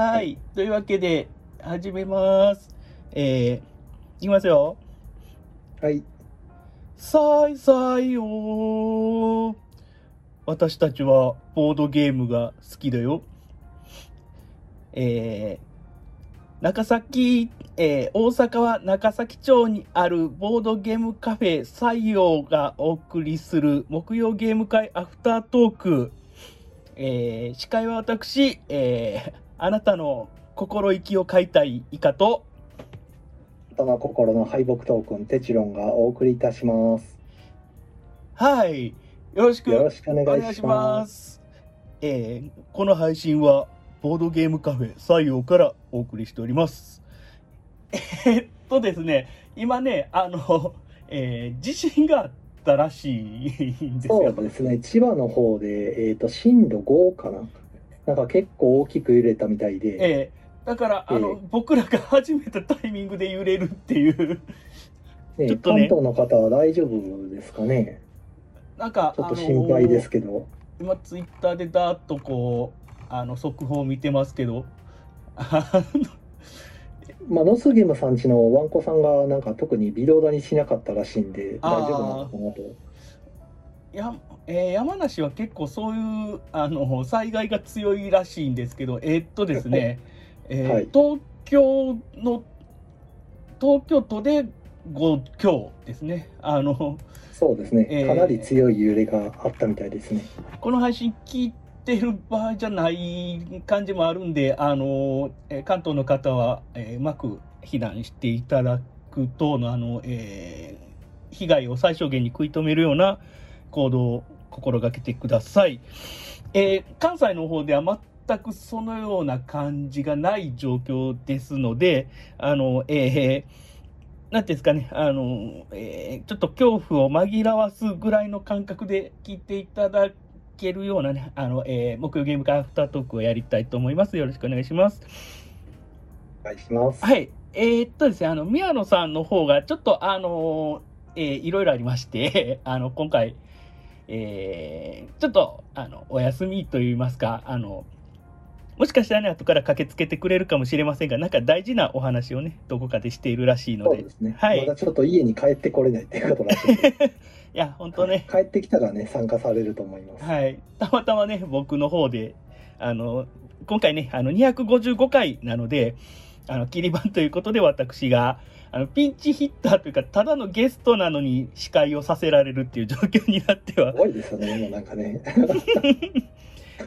はい。というわけで、始めます。えー、いきますよ。はい。さいさいよー。私たちはボードゲームが好きだよ。えー、中崎、えー、大阪は中崎町にあるボードゲームカフェ採用がお送りする木曜ゲーム会アフタートーク。えー、司会は私、えー、あなたの心意気を書いたいイカと、頭心の敗北トークン、テチロンがお送りいたします。はい。よろしくよろしくお願いします。えーこの配信は、ボードゲームカフェ採用からお送りしております。えーっとですね、今ね、あの、えー地震があったらしいんですそよ。うですね、千葉の方で、えっ、と、震度5かな。なんか結構大きく揺れたみたいで、えーだから、あの、え僕らが始めたタイミングで揺れるっていう、ねちょっとね。関東の方は大丈夫ですかね。なんか、ちょっと心配ですけど。今ツイッターでダーッとこうあの速報を見てますけど。あ のまあ、ノスゲームさんちのワンコさんがなんか特に微動だにしなかったらしいんで、あー。大丈夫なのかなと。や、えー山梨は結構そういうあの災害が強いらしいんですけどえーっとですね、えーはい東京の東京都で5強ですね。あのそうですね、えーかなり強い揺れがあったみたいですね。この配信聞いてる場合じゃない感じもあるんであの、えー関東の方は、えーうまく避難していただくとのあの、えー被害を最小限に食い止めるような行動を心がけてください。えー関西の方では全くそのような感じがない状況ですので、あの、えーなんていうんですかね、あの、えーちょっと恐怖を紛らわすぐらいの感覚で聞いていただけるようなね、あの、えー木曜ゲーム会アフタートークをやりたいと思います。よろしくお願いします。お願いします。はい。えーっとですね、あの、宮野さんの方が、ちょっと、あのえーいろいろありまして、あの、今回、えーちょっと、あの、お休みといいますか、あの、もしかしたらね、後から駆けつけてくれるかもしれませんが、なんか大事なお話をね、どこかでしているらしいので、そうですね、はい。まだちょっと家に帰ってこれないっていうことらしいんで いや、本当ね、帰ってきたらね、参加されると思います。はい。たまたまね、僕の方で、あの、今回ね、あの、255回なので、あの、キリ番ということで私が、あの、ピンチヒッターというか、ただのゲストなのに司会をさせられるっていう状況になってはす、ごいですよね、もうなんかね。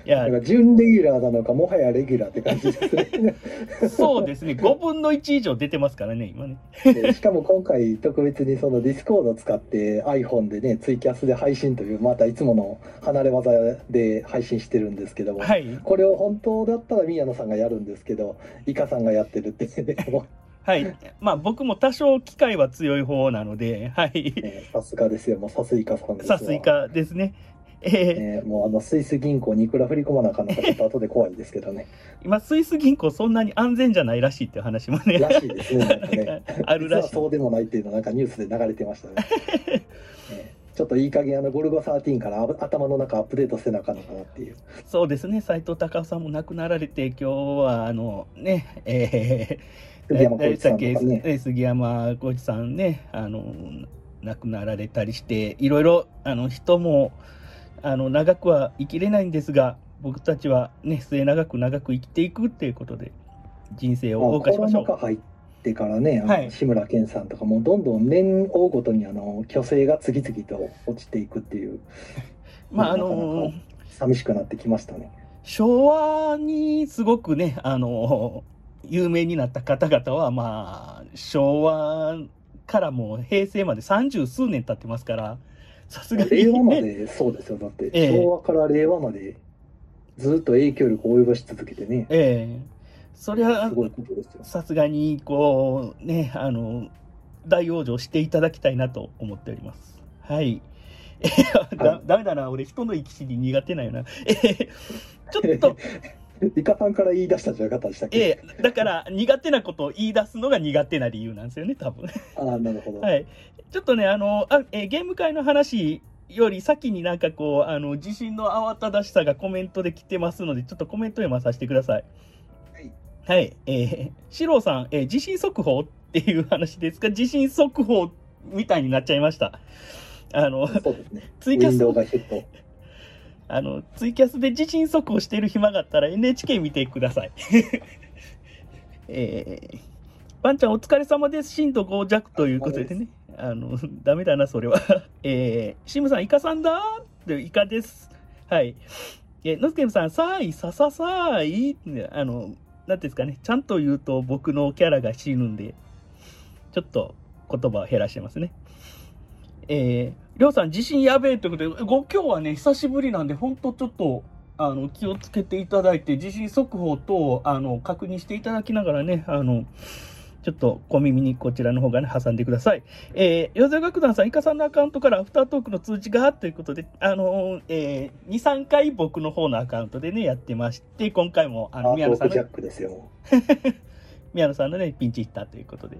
いやなん、か準レギュラーなのか、もはやレギュラーって感じですね。そうですね、5分の1以上出てますからね、今ね。でしかも今回、特別にそのディスコードを使って iPhone でね、ツイキャスで配信という、またいつもの離れ技で配信してるんですけども、はい。これを本当だったら宮野さんがやるんですけど、イカさんがやってるってね、も はい。まあ、僕も多少機会は強い方なので、はい。さすがですよ、もうさすイカさんですわさすいかですね。えーね、もうあのスイス銀行にいくら振り込まなあかんのかちょっと後で怖いですけどね。今、スイス銀行そんなに安全じゃないらしいっていう話もね。らしいですね。ねあるらしいそうでもないっていうのなんかニュースで流れてましたね。ねちょっといい加減あのゴルゴ13からあ頭の中アップデートせなあかんのかなっていう。そうですね、斉藤隆夫さんも亡くなられて、今日は、あの、ね、えー、杉山浩一さんね。えー杉山浩一さんね、あの、亡くなられたりして、いろいろ、あの、人も、あの、長くは生きれないんですが、僕たちはね、末永く長く生きていくっていうことで、人生を謳歌しましょう。ってからね、はい。志村けんさんとかもどんどん年追うごとにあの虚勢が次々と落ちていくっていう、まあ、あのか寂しくなってきましたね。昭和にすごくね、あの、有名になった方々は、まあ、昭和からもう平成まで三十数年経ってますから、さすがに、令和まね、でそうですよ。だって、ええ。昭和から令和までずっと影響力を及ぼし続けてね、ええそりゃす、ごいことですよ。さすがに、こう、ね、あの、大往生していただきたいなと思っております。はい。えーだだめだな、俺、人の生き死に苦手なんよな。えーちょっと、イカさんから言い出したんじゃなかったでしたっけ、えーだから、苦手なことを言い出すのが苦手な理由なんですよね、多分。ああ、なるほど。はい。ちょっとね、あの、あえーゲーム会の話より先になんかこう、あの、地震の慌ただしさがコメントで来てますので、ちょっとコメント読まさせてください。はいはい。えー、シローさん、えー地震速報っていう話ですが、地震速報みたいになっちゃいました。あの、そうですね。ツイキャス。あの、ツイキャスで地震速報してる暇があったら NHK 見てください。えー、バンちゃんお疲れ様です。震度5弱ということでね。あの、ダメだな、それは。えー、シムさん、イカさんだーって、イカです。はい。えー、ノスケムさん、さーい、さささーいあの、なんていうんですかね、ちゃんと言うと僕のキャラが死ぬんで、ちょっと言葉を減らしてますね。えー、りょうさん、地震やべえということで、ご今日はね、久しぶりなんで、ほんとちょっと、あの、気をつけていただいて、地震速報等、あの、確認していただきながらね、あの、ちょっと小耳にこちらの方がね、挟んでください。えー、ヨゼ楽団さん、イカさんのアカウントからアフタートークの通知がということで、あのーえー、2、3回僕の方のアカウントでね、やってまして、今回も、あの、宮野さんのジャッ、クですよ。宮野さんのね、ピンチヒッターということで。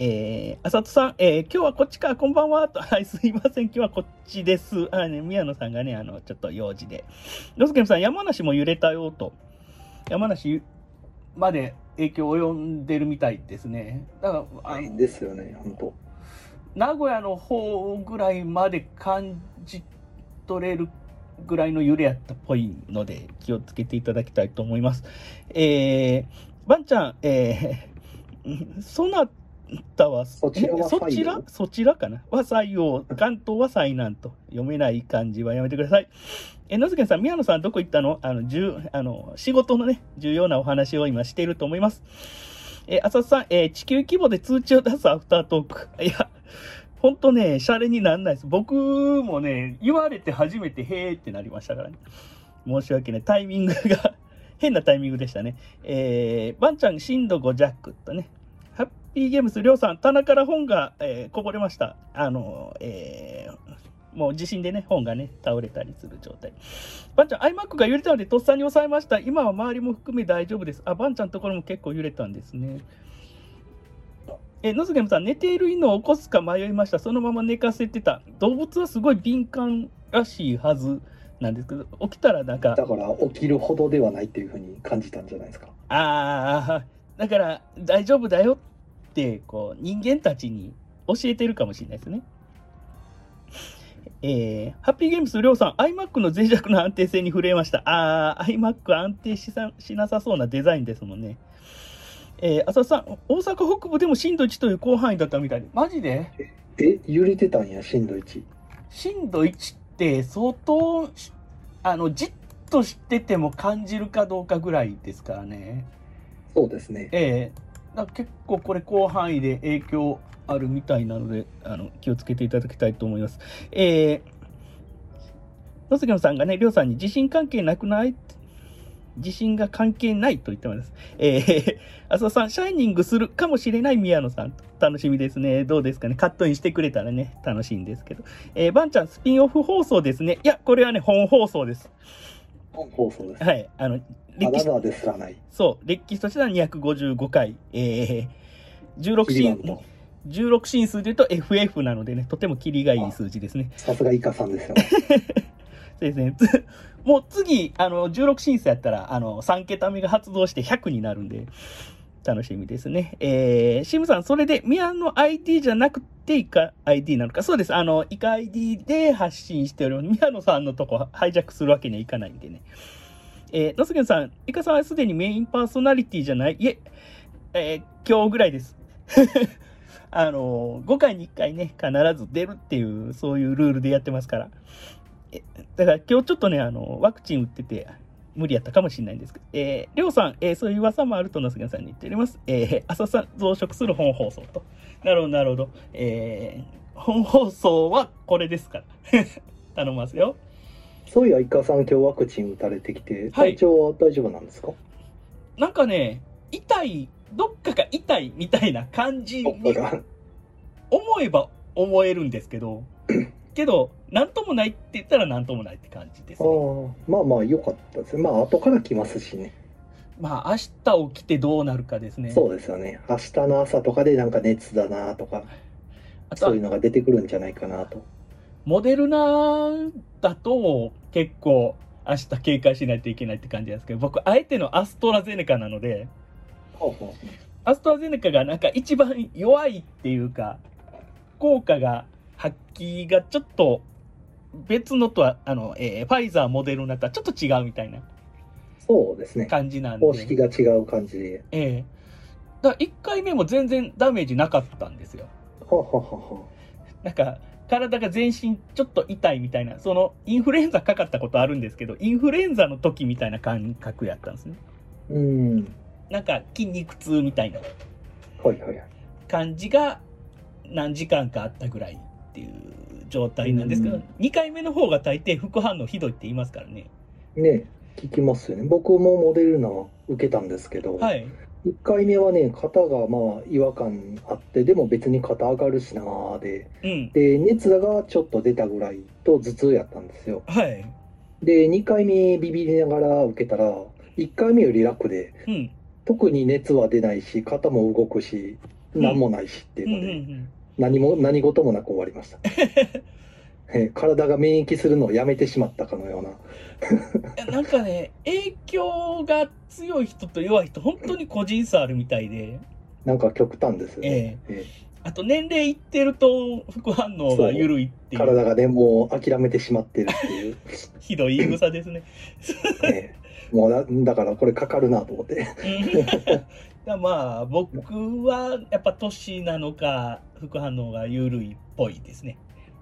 えー、あさとさん、えー、今日はこっちか、こんばんは、と、はい、すいません、今日はこっちです。あね、宮野さんがね、あの、ちょっと用事で。ロスケムさん、山梨も揺れたよ、と。山梨まで影響を及んでるみたいですね。だから、あのですよね、本当。名古屋の方ぐらいまで感じ取れるぐらいの揺れやったっぽいので気をつけていただきたいと思います。えー、バンちゃん、えー、そ なたは、そちらそちら？そちらかな？は採用、関東は災難と読めない漢字はやめてください。え、のずけんさん、宮野さんどこ行ったの？あの、重、あの、仕事のね、重要なお話を今していると思います。えー、浅田さん、えー地球規模で通知を出すアフタートーク。いや、ほんとね、シャレになんないです。僕もね、言われて初めて、へーってなりましたからね。申し訳ない。タイミングが、変なタイミングでしたね。えー、バンちゃん、震度5弱とね。ハッピーゲームス、りょうさん、棚から本が、えーこぼれました。あの、えーもう地震でね、本がね、倒れたりする状態。バンちゃん、iMac が揺れたのでとっさに抑えました。今は周りも含め大丈夫です。あ、バンちゃんのところも結構揺れたんですね。え、ノズゲムさん、寝ている犬を起こすか迷いました。そのまま寝かせてた。動物はすごい敏感らしいはずなんですけど、起きたらなんか、だから起きるほどではないっていうふうに感じたんじゃないですか。ああ、だから大丈夫だよって、こう、人間たちに教えてるかもしれないですね。えー、ハッピーゲームスりょうさん、iMac の脆弱な安定性に触れました。あー、iMac 安定しさしなさそうなデザインですもんね。えー、浅田さん、大阪北部でも震度1という広範囲だったみたいで。マジで？え、揺れてたんや、震度1。震度1って相当、あの、じっとしてても感じるかどうかぐらいですからね。そうですね。ええだ結構これ広範囲で影響あるみたいなので、あの、気をつけていただきたいと思います。えー、野杉野さんがね、りょうさんに地震関係なくない？地震が関係ないと言ってます。えー、浅田さん、シャイニングするかもしれない宮野さん。楽しみですね。どうですかね？カットインしてくれたらね、楽しいんですけど。えー、バンちゃん、スピンオフ放送ですね。いや、これはね、本放送です。本放送です。はい。あの、あ歴史ですらない。そう、歴史としては255回、えー、16キリ進バンと16進数で言うと FF なのでね、とてもキリがいい数字ですね。さすがイカさんですよ。そうですね。つもう次、あの、16進数やったら、あの、3桁目が発動して100になるんで、楽しみですね。えー、シムさん、それで、宮の ID じゃなくて、イカ ID なのか？そうです。あの、イカ ID で発信しております。宮野さんのとこハイジャックするわけにはいかないんでね。えー、のすけんさん、イカさんはすでにメインパーソナリティじゃない？いえ、えー今日ぐらいです。あの、5回に1回ね、必ず出るっていう、そういうルールでやってますから。だから今日ちょっとね、あの、ワクチン打ってて、無理やったかもしれないんですけど、えー、りょうさん、えーそういう噂もあると、のすけんさんに言っております。えー、朝さん、増殖する本放送と。なるほど、なるほど。えー、本放送はこれですから。頼みますよ。そういや、イカさん今日ワクチン打たれてきて、体調は大丈夫なんですか、なんかね、痛い、どっかが痛いみたいな感じに思えば思えるんですけど、けど、なんともないって言ったらなんともないって感じですあね。ーまあまあ良かったですね。まあ後から来ますしね。まあ、明日起きてどうなるかですね。そうですよね。明日の朝とかでなんか熱だなとか、あとはそういうのが出てくるんじゃないかなと。モデルナだと結構明日警戒しないといけないって感じなんですけど、僕、あえてのアストラゼネカなので、アストラゼネカがなんか一番弱いっていうか、効果が、発揮がちょっと別のとは、あの、えーファイザー、モデルナとはちょっと違うみたいなうそうですね。感じなんで。方式が違う感じで。ええだから1回目も全然ダメージなかったんですよ。ほうほうほうほなんか、体が全身ちょっと痛いみたいな、その、インフルエンザかかったことあるんですけど、インフルエンザの時みたいな感覚やったんですね。う。うん。なんか、筋肉痛みたいなはいはいはい。感じが何時間かあったぐらいっていう状態なんですけど、うん2回目の方が大抵副反応ひどいって言いますからね。ね聞きますよね。僕もモデルナ受けたんですけど、はい。1回目はね、肩がまあ違和感あって、でも別に肩上がるしなーで、うん。で、熱がちょっと出たぐらいと頭痛やったんですよ。はい。で、2回目ビビりながら受けたら、1回目より楽で、うん。特に熱は出ないし、肩も動くし、何もないしっていううんので、うんうん。何も、何事もなく終わりました。え体が免疫するのをやめてしまったかのような。いやなんかね、影響が強い人と弱い人、本当に個人差あるみたいで、なんか極端ですよね。えあと年齢いってると副反応が緩いっていう、え体がね、もう諦めてしまってるっていう。ひどい言い草ですね。ええもうだだからこれかかるなと思って。うんだまあ、僕はやっぱ年なのか、副反応が緩いっぽいですね。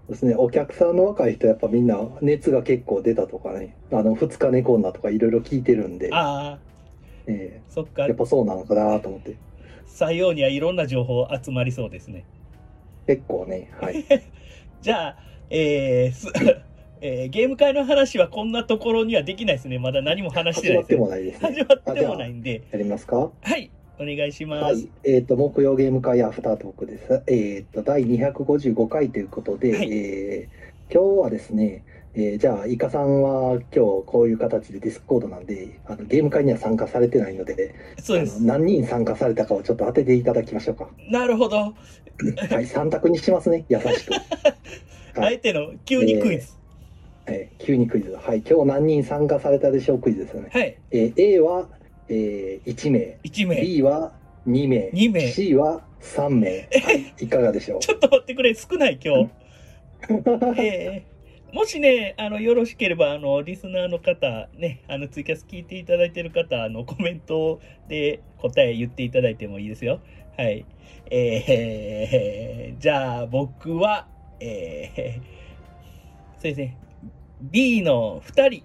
ですね、お客さんの若い人やっぱみんな熱が結構出たとかね、あの2日寝込んだとかいろいろ聞いてるんで、ああ、えそっかえやっ、ぱそうなのかなと思って。採用にはいろんな情報集まりそうですね。結構ね、はい。じゃあ、えーすえーゲーム会の話はこんなところにはできないですね。まだ何も話して始まってないですね。もないですね。始まってもない んで、やりますか？はい、お願いします。はい。えっ、と、木曜ゲーム会アフタートークです。えっ、と、第255回ということで、はいえー今日はですね、えーじゃあ、イカさんは今日こういう形でディスコードなんで、あのゲーム会には参加されてないので、そうです。何人参加されたかをちょっと当てていただきましょうか。なるほど。はい、3択にしますね、優しく。はい、あえての急にクイズ。えー急にクイズ。はい、今日何人参加されたでしょう？クイズですよね。はい、えー A は、えー1名、1名。B は2名、2名 C は3名。はい、いかがでしょう？ちょっと待ってくれ、少ない今日。えーもしね、あの、よろしければ、あの、リスナーの方、ね、あの、ツイキャス聞いていただいてる方、あの、コメントで答え言っていただいてもいいですよ。はい。えー、じゃあ、僕は、えー、そうですね、B の2人。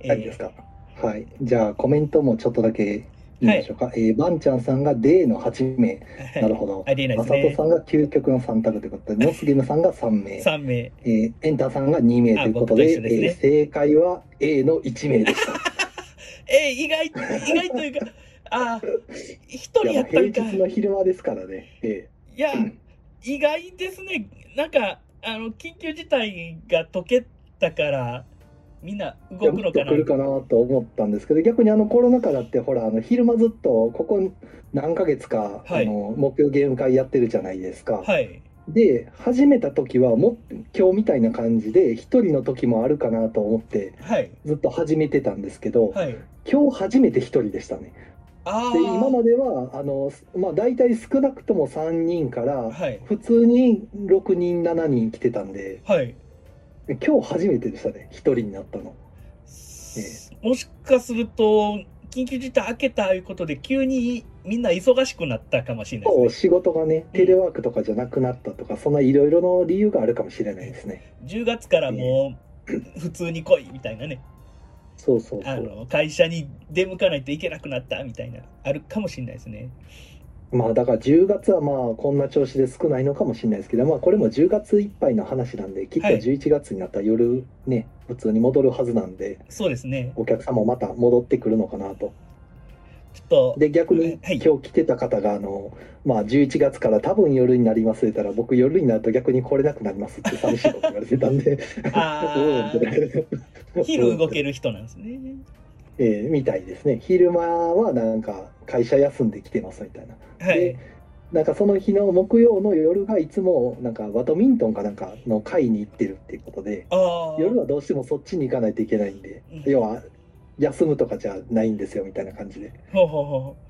えーはいですか？はい。じゃあ、コメントもちょっとだけいいでしょうか。えー、バンちゃんさんが D の8名。はいなるほど。ありえないまですねさとさ。んが究極の3択ということで、ノスゲムさんが3名。3名。えー、エンタさんが2名ということで、ですねえー正解は A の1名でした。えー、意外、意外というか、あー、一人いや、やったんか。平日の昼間ですからね。えいや、意外ですね。なんか、あの、緊急事態が解けたから、みんなー、動くのかな？来。るかなと思ったんですけど、逆にあのコロナ禍だって、ほら、あの昼間ずっとここ何ヶ月か、はいあの木曜ゲーム会やってるじゃないですか。はい。で、始めた時はもっ今日みたいな感じで、一人の時もあるかなと思って、はい。ずっと始めてたんですけど、はい。今日初めて一人でしたね。あで、今まあ。では、あの、まあ、大体少なくとも3人から、はい。普通に6人、7人来てたんで、はい。今日初めてでしたね、一人になったの。もしかすると、緊急事態明けたいうことで、急にみんな忙しくなったかもしれないね。仕事がね、テレワークとかじゃなくなったとか、そんないろいろの理由があるかもしれないですね。10月からもう、普通に来いみたいなね。そうそうそう。あの、会社に出向かないといけなくなったみたいな、あるかもしれないですね。まあだから10月はまあこんな調子で少ないのかもしれないですけど、まあこれも10月いっぱいの話なんで、きっとはい11月になったら夜ね、普通に戻るはずなんで、そうですね。お客さんもまた戻ってくるのかなと。ちょっと、で、逆にはい今日来てた方が、あの、まあ11月から多分夜になりますって言ったら、僕夜になると逆に来れなくなりますって寂しいこと言われてたんで、昼動ける人なんですね。えーみたいですね。昼間はなんか会社休んで来てますみたいな。はい。なんかその日の木曜の夜がいつもなんかバドミントンかなんかの会に行ってるっていうことで。夜はどうしてもそっちに行かないといけないんでうん要は休むとかじゃないんですよみたいな感じで、ほうほうほう。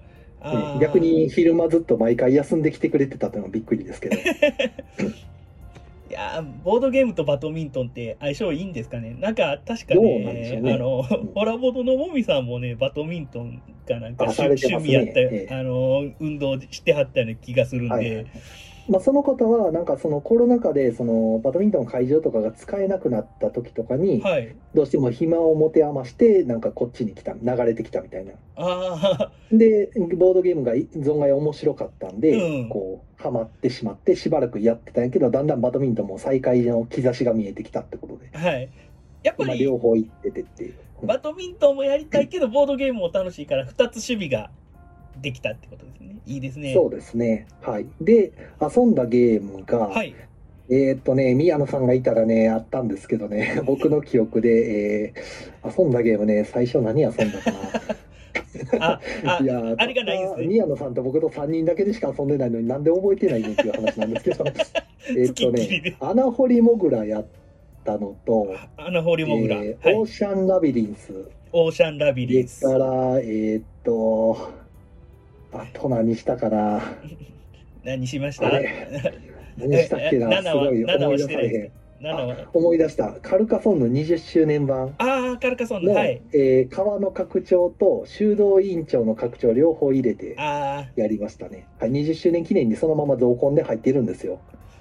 逆に昼間ずっと毎回休んできてくれてたっていうのはびっくりですけど いやーボードゲームとバドミントンって相性いいんですかね？なんか確かねね。あの、ん。ホラボードのもみさんもねバドミントンかなんかあ趣,、味やったよ、ええ。あの運動してはったような気がするんで、はいはいまあその方はなんかそのコロナ禍でそのバドミントン会場とかが使えなくなった時とかにはい。どうしても暇を持て余してなんかこっちに来た流れてきたみたいな。ああでボードゲームが存外面白かったんで、うん。こうハマってしまってしばらくやってたんやけどだんだんバドミントンも再開の兆しが見えてきたってことで。はい。やっぱ今り両方行っててっていう、うん。バドミントンもやりたいけどボードゲームも楽しいから2つ守備ができたってことですねいいですね。そうですね。はい。で遊んだゲームが、はい。えーっとね宮野さんがいたらねあったんですけどね 僕の記憶で、えー遊んだゲームね最初何遊んだかな。ああ いやーあれがないですね。宮野さんと僕と3人だけでしか遊んでないのになんで覚えてないねっていう話なんですけど。えーっとね穴掘りモグラやったのと、穴掘りモグラ、えーはい。オーシャンラビリンス。オーシャンラビリでンス。からえーっとあと何したかな。何しました？何 したっけえな7はすごい7は思い出されへん。してないです。7は。思い出した。カルカソンの20周年版。ああカルカソンの、のはい。えー川の拡張と修道委員長の拡張両方入れてやりましたね、はい、20周年記念にそのまま増コンで入ってるんですよ。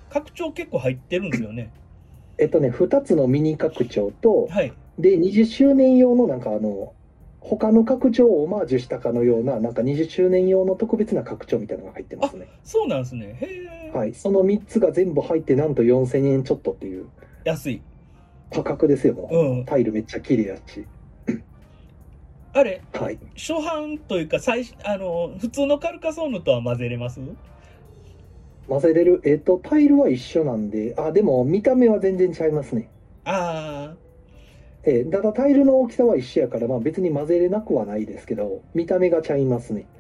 拡張結構入ってるんですよね。えっとね2つのミニ拡張とはい。で20周年用のなんかあの他の拡張をオマージュしたかのようななんか20周年用の特別な拡張みたいなのが入ってますね。そうなんですね。へえ、はい。その3つが全部入ってなんと4000円ちょっとっていう。安い。価格ですよもう、うん。タイルめっちゃ綺麗やし。あれはい。初版というか最初あの普通のカルカソンヌとは混ぜれます？混ぜれる。えっとタイルは一緒なんであでも見た目は全然違いますね。あえーただタイルの大きさは一緒やから、まあ、別に混ぜれなくはないですけど見た目がちゃいますね。あ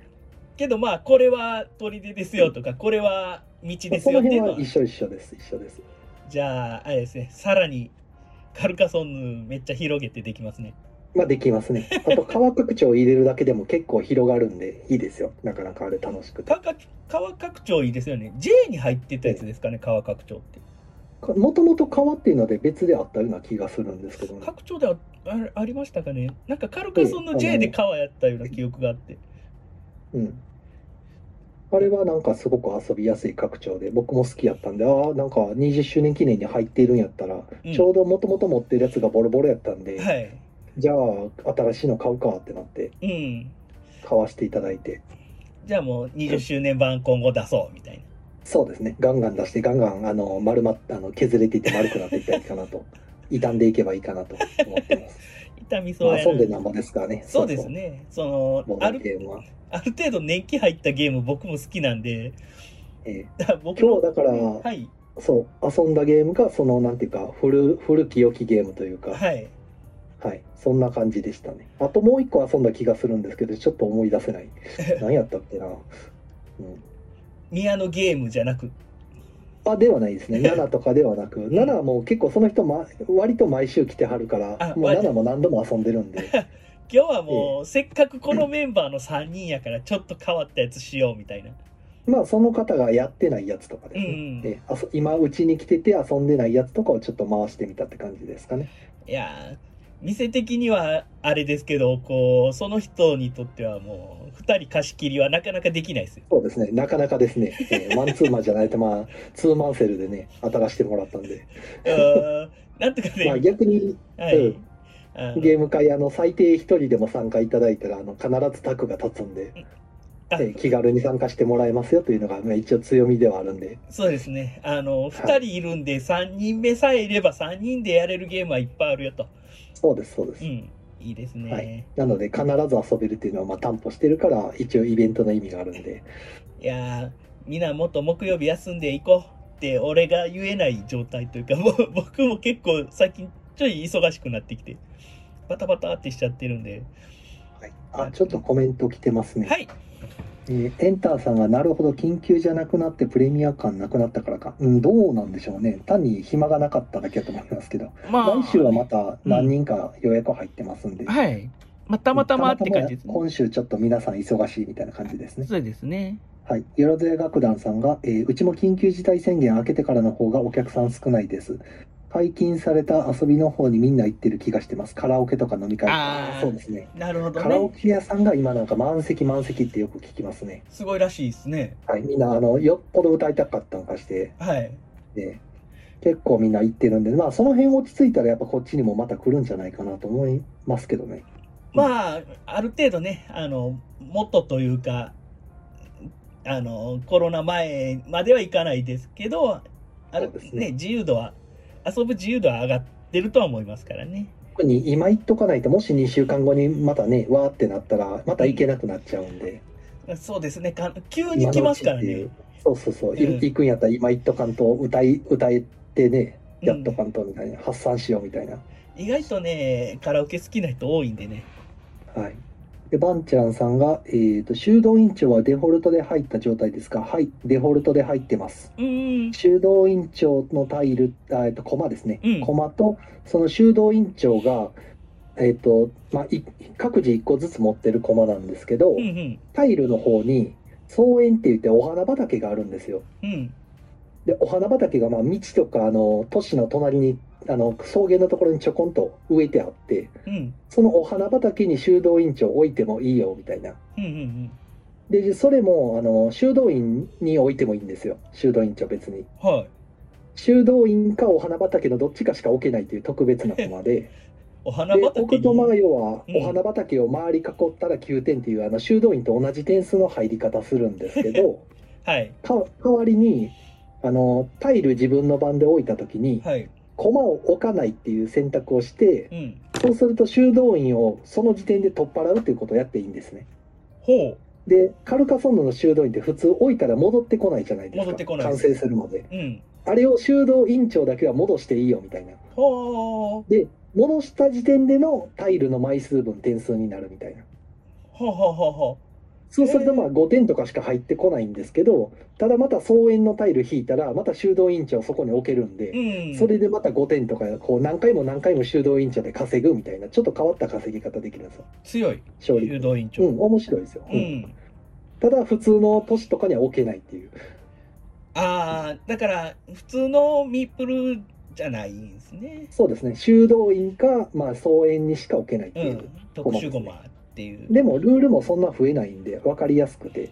けどまあこれは砦ですよとかこれは道ですよっていうのは。一緒一緒です。一緒です。じゃああれですね。さらにカルカソンヌめっちゃ広げてできますね。まあできますね。あと 川拡張入れるだけでも結構広がるんでいいですよ。なかなかあれ楽しくて。川川拡張いいですよね。J に入ってたやつですかね川拡張ってもともと川っていうので別であったような気がするんですけどね。拡張ではあありましたかね？なんかカルカソンの J で川やったような記憶があって。うん。あれはなんかすごく遊びやすい拡張で僕も好きやったんでああなんか20周年記念に入っているんやったら、うん。ちょうどもともと持ってるやつがボロボロやったんで、はい。じゃあ新しいの買うかってなってうん。買わせていただいて。じゃあもう20周年版今後出そうみたいなそうですね。ガンガン出してガンガンあの丸まあの削れていって丸くなっていったらいいかなと。傷んでいけばいいかなと思ってます。痛みそうまあやな遊んでなんぼですからね。そうですね。そのあるある程度年季入ったゲーム僕も好きなんで。えだから僕今日だからはい。ーそう遊んだゲームがそのなんていうか古古き良きゲームというか。はい。はい、そんな感じでしたね。あともう一個遊んだ気がするんですけど、ちょっと思い出せない。何やったっけな。うん、宮のゲームじゃなく。あ、ではないですね。7とかではなく、7はもう結構その人、ま、割と毎週来てはるからあ、もう割と7も何度も遊んでるんで、今日はもうせっかくこのメンバーの3人やからちょっと変わったやつしようみたいな。まあその方がやってないやつとかですね。うんえあそ今、うちに来てて遊んでないやつとかをちょっと回してみたって感じですかね。いやー店的にはあれですけどこうその人にとってはもう2人貸し切りはなかなかできないですよ。そうですね、なかなかですね、えーマンツーマンじゃないと、まあ、ツーマンセルでね、当たらせてもらったんで、うーんなんとかね、まあ逆にはい、うん。ゲーム会、あの最低1人でも参加いただいたら、あの必ずタクが立つんで、あえー気軽に参加してもらえますよというのが、まあ、一応強みではあるんで、そうですね。あの2人いるんで3人目さえいれば3人でやれるゲームはいっぱいあるよとそうです、そうです。うん。いいですね、はい。なので、必ず遊べるっていうのはまあ担保してるから、一応イベントの意味があるんで、いやーみんなもっと木曜日休んでいこうって俺が言えない状態というかもう僕も結構最近ちょい忙しくなってきてバタバタってしちゃってるんで。はい、あちょっとコメント来てますね。はいえーエンターさんがなるほど緊急じゃなくなってプレミア感なくなったからか、うん、どうなんでしょうね単に暇がなかっただけだと思いますけどま来週はまた何人か予約入ってますんで、はい。まあ、たまたまって感じですね。今週ちょっと皆さん忙しいみたいな感じですねそうですね。はい、よろずや楽団さんが、えーうちも緊急事態宣言明けてからの方がお客さん少ないです。解禁された遊びの方にみんな行ってる気がしてます。カラオケとか飲み会とか。そうですね。なるほどカラオね。ケ屋さんが今なんか満席満席ってよく聞きますね。すごいらしいですね。はい、みんなあのよっぽど歌いたかったのかして、はい。ね、結構みんな行ってるんで、まあその辺落ち着いたらやっぱこっちにもまた来るんじゃないかなと思いますけどね。まあ、ある程度ね、あの、もっとというか、あの、コロナ前まではいかないですけど、あるねね、自由度は、遊ぶ自由度は上がってるとは思いますからね。特に今行っとかないと、もし2週間後にまたね、わーってなったら、また行けなくなっちゃうんで。そうですね、か急に来ますからね。そうそうそう、うん行くんやったら今行っとかんと歌い歌えてねうんやっとかんとみたいな、発散しようみたいな意外とね、カラオケ好きな人多いんでね。はいでバンちゃんさんが、えーと「修道院長はデフォルトで入った状態ですか?」はいデフォルトで入ってますうーん。修道院長のタイルあえっとコマですね、うんコマとその修道院長がえっ、とまあい各自1個ずつ持ってるコマなんですけど、うんうん。タイルの方に草園って言ってお花畑があるんですようん。でお花畑がまあ道とかあの都市の隣にあの草原のところにちょこんと植えてあってうん。そのお花畑に修道院長置いてもいいよみたいなうんうんでそれもあの修道院に置いてもいいんですよ修道院長別にうん。はい。修道院かお花畑のどっちかしか置けないという特別なコマで お花で畑に。置くとまあ要はうんお花畑を周り囲ったら9点っていうあの修道院と同じ点数の入り方するんですけど はい。か代わりにあのタイル自分の番で置いた時にはい。駒を置かないっていう選択をしてうん。そうすると修道院をその時点で取っ払うっていうことをやっていいんですねほう。でカルカソンヌの修道院って普通置いたら戻ってこないじゃないですか戻ってこない完成するまでうん。あれを修道院長だけは戻していいよみたいなほう。で戻した時点でのタイルの枚数分点数になるみたいなほうほうほうほそうするとまあ5点とかしか入ってこないんですけどただまた草園のタイル引いたらまた修道院長そこに置けるんでう。うん。それでまた5点とかこう何回も何回も修道院長で稼ぐみたいなちょっと変わった稼ぎ方できるんですよ強い。勝利誘導員長。うん面白いですよ、ううんん。ただ普通の都市とかには置けないっていうああ、だから、普通のミープルじゃないんですね。そうですね修道院か、まあ、草園にしか置けないっていう、うん。特殊ゴマっていう。でもルールもそんな増えないんで分かりやすくて、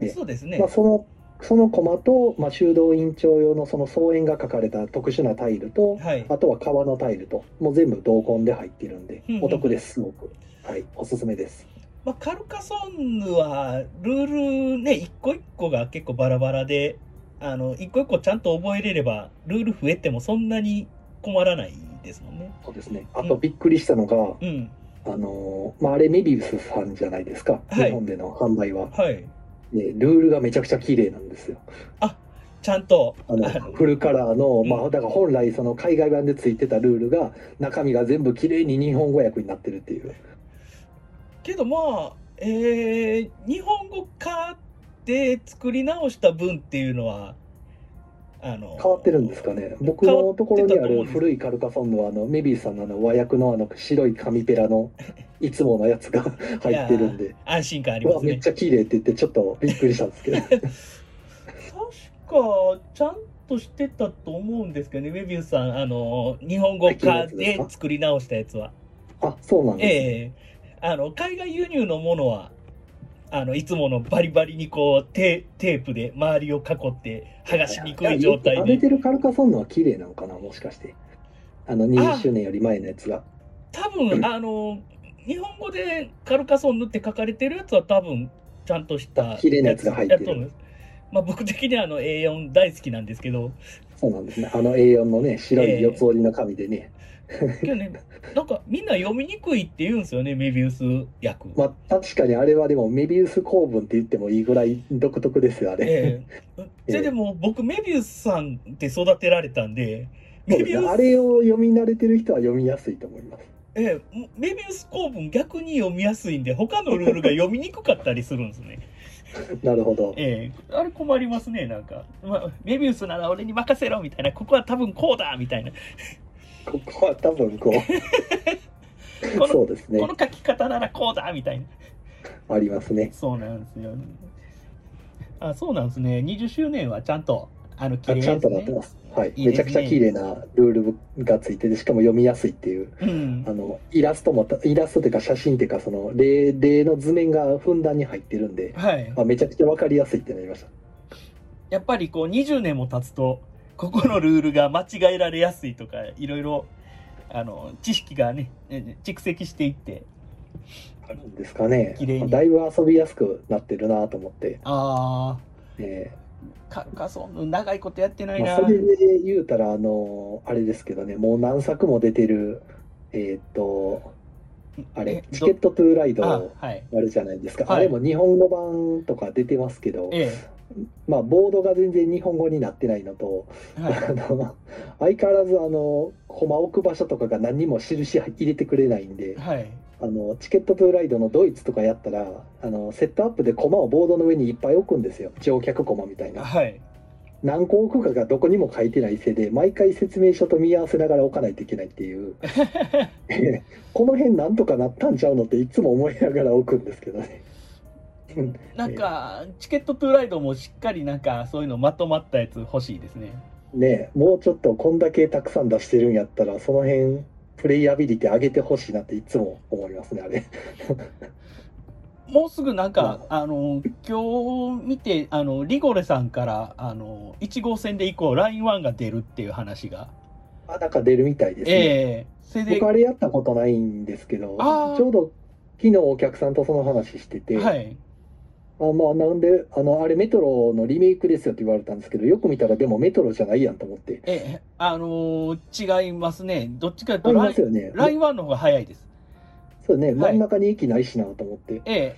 ねそうですねまあ、。そのそのコマと、まあ、修道院長用のその草園が書かれた特殊なタイルとはい。あとは川のタイルともう全部同梱で入ってるんでうんうんお得ですすごくはいおすすめですまあ、カルカソンヌは、ルールね、一個一個が結構バラバラで、あの、一個一個ちゃんと覚えれれば、ルール増えてもそんなに困らないですもんね。そうですねあとびっくりしたのが、うん。あのーまあ、あれメビウスさんじゃないですか、はい。日本での販売は、はい。ね、ルールがめちゃくちゃ綺麗なんですよ。ちゃんと、あの フルカラーの、うん。まあ、だから本来その海外版でついてたルールが中身が全部綺麗に日本語訳になってるっていう。けどまあ、えー、日本語化で作り直した分っていうのは、あの、変わってるんですかね。僕のところにある古いカルカソンヌはあのメビウスさんのあの和訳のあの白い紙ペラの いつものやつが入ってるんで。安心感ありうますね。わめっちゃ綺麗って言ってちょっとびっくりしたんですけど。確か、ちゃんとしてたと思うんですけどね、メビウスさん、あの、日本語化で作り直したやつは。あそうなんです、ね。ええ。あの、海外輸入のものは、あの、いつものバリバリにこう、テテープで周りを囲って剥がしにくい状態で。あ出てるカルカソンヌは綺麗なのかなもしかしてあの20周年より前のやつが多分、あの、日本語でカルカソンヌって書かれてるやつは多分、ちゃんとした綺麗なやつが入ってるますまあ僕的にはあの A4 大好きなんですけど、そうなんですねあの A4 のね白い四つ折りの紙でね、けどね、なんかみんな読みにくいって言うんですよね、メビウス訳。まあ確かにあれはでもメビウス構文って言ってもいいぐらい独特ですよあれ、ええ ででも僕メビウスさんって育てられたんで、メビウスあれを読み慣れてる人は読みやすいと思いますええメビウス構文逆に読みやすいんで、他のルールが読みにくかったりするんですね。なるほど。ええあれ困りますね、なんか。まあ、メビウスなら俺に任せろみたいな、ここは多分こうだみたいな。ここは多分ここう、のそうですねこ。の書き方ならこうだみたいな。ありますね。そうなんですよ。あ、そうなんですね。20周年はちゃんと、あの、綺麗あちゃんと。なってます。はい。いいねめちゃくちゃ綺麗なルールがついてて、しかも読みやすいっていう。うんあ。のイラストもイラストというか写真っていうかその例例の図面がふんだんに入ってるんで、はい。まあ、めちゃくちゃわかりやすいってなりましたやっぱりこう20年も経つと、ここのルールが間違えられやすいとか、いろいろ、あの、知識がね、え蓄積していって、あるんですかね。だいぶ遊びやすくなってるなと思って、あえあ、カカソン長いことやってないな。ーまあ、それで言うたらあのあれですけどねもう何作も出てるえーっとあれえチケットトゥーライドあ。るじゃないですか、はい。あれも日本語版とか出てますけど、えまあボードが全然日本語になってないのと、え。はい。あの相変わらずあの駒置く場所とかが何にも印入れてくれないんではい。あのチケットトゥーライドのドイツとかやったらあのセットアップで駒をボードの上にいっぱい置くんですよ乗客駒みたいなはい。何個置くかがどこにも書いてないせいで毎回説明書と見合わせながら置かないといけないっていう この辺なんとかなったんちゃうのっていつも思いながら置くんですけどねうん なんか、チケットトゥーライドもしっかりなんか、そういうのまとまったやつ欲しいですね。ねえもうちょっとこんだけたくさん出してるんやったらその辺プレイアビリティ上げてほしいなっていつも思いますねあれ もうすぐなんか、あの、今日見て、あの、リゴレさんから、あの、1号線で以降、ライン1が出るっていう話が。あなんか出るみたいですね、ええそれで、僕あれやったことないんですけどちょうど昨日お客さんとその話してて、はい。あまあなんであのあれメトロのリメイクですよって言われたんですけどよく見たらでもメトロじゃないやんと思って。ええあの違いますね。どっちかというとラインますよね。ライン1の方が早いです。そうね。はい。真ん中に駅ないしなと思って、ええ。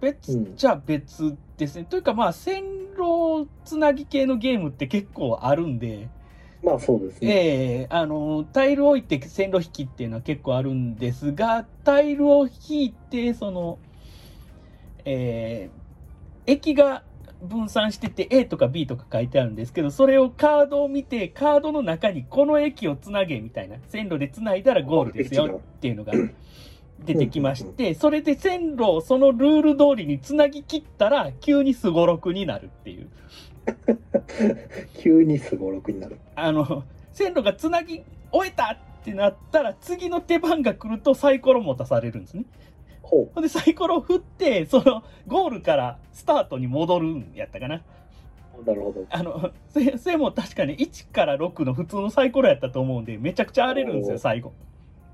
別、うん。じゃあ別ですね。というかまあ、線路つなぎ系のゲームって結構あるんで、まあそうですね、ええあの、タイル置いて線路引きっていうのは結構あるんですが、タイルを引いて、その、えー駅が分散してて A とか B とか書いてあるんですけど、それをカードを見て、カードの中にこの駅をつなげみたいな、線路でつないだらゴールですよっていうのが出てきまして、それで線路をそのルール通りにつなぎ切ったら、急にすごろくになるっていう。急にすごろくになるあの、線路がつなぎ終えたってなったら、次の手番が来るとサイコロ持たされるんですね。ほほんで、サイコロを振って、その、ゴールからスタートに戻るんやったかな。うなるほど。あの、せ、せも確かに1から6の普通のサイコロやったと思うんで、めちゃくちゃ荒れるんですよ、最後。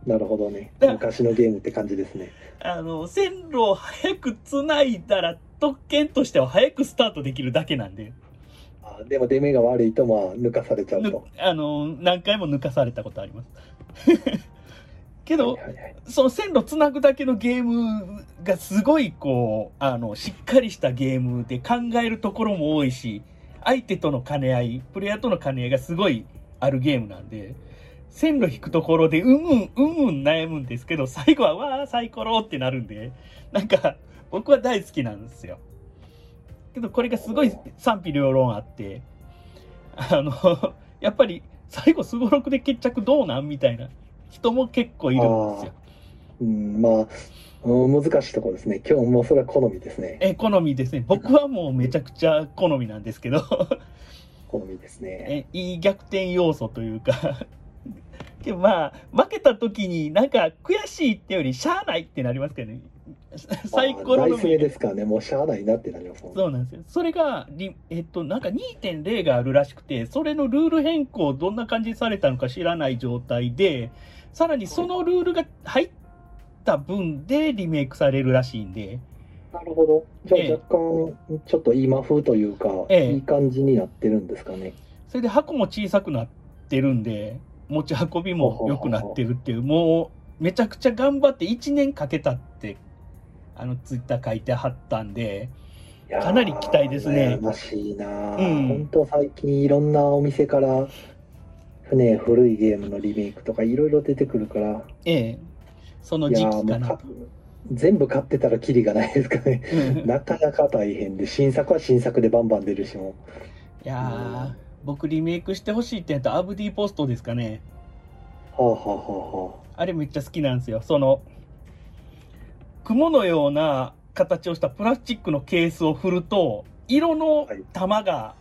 なるほどね。だ昔のゲームって感じですね。あの、線路を早く繋いだら、特権としては早くスタートできるだけなんで、あでも出目が悪いとまあ抜かされちゃうぬとあの、何回も抜かされたことあります。けど、はいはいはいその線路つなぐだけのゲームがすごいこう、あの、しっかりしたゲームで考えるところも多いし、相手との兼ね合い、プレイヤーとの兼ね合いがすごいあるゲームなんで、線路引くところでうんうんうんうん悩むんですけど、最後はわーサイコロってなるんで、なんか僕は大好きなんですよ。けどこれがすごい賛否両論あって、あの、やっぱり最後すごろくで決着どうなんみたいな人も結構いるんですよ。うんまあうん難しいところですね。今日もそれは好みですね。え、好みですね。僕はもうめちゃくちゃ好みなんですけど、好みですね。えいい逆転要素というか、けどまあ、負けた時になんか悔しいってよりしゃあないってなりますけどね。サイコロのまあナイス目ですからね。もうしゃあないなってなりますもん。ねそうなんですよ。それが、リえっと、なんか2.0があるらしくて、それのルール変更どんな感じにされたのか知らない状態で、さらにそのルールが入った分でリメイクされるらしいんで、なるほど。じゃええ。あ若干、ちょっと今風というか、ええ。いい感じになってるんですかね。それで箱も小さくなってるんで、持ち運びも良くなってるっていう、もうめちゃくちゃ頑張って1年かけたって、あのツイッター書いてはったんで、かなり期待ですね。羨ましいなうん。本当最近いろんなお店から、ね、古いゲームのリメイクとかいろいろ出てくるから、ええ、そのい時期かなと。全部買ってたらキリがないですかね。うん なかなか大変で、新作は新作でバンバン出るしも。いやー、僕リメイクしてほしいってやったらアブディポストですかね。はあはあはあれめっちゃ好きなんですよ。その、雲のような形をしたプラスチックのケースを振ると、色の玉が、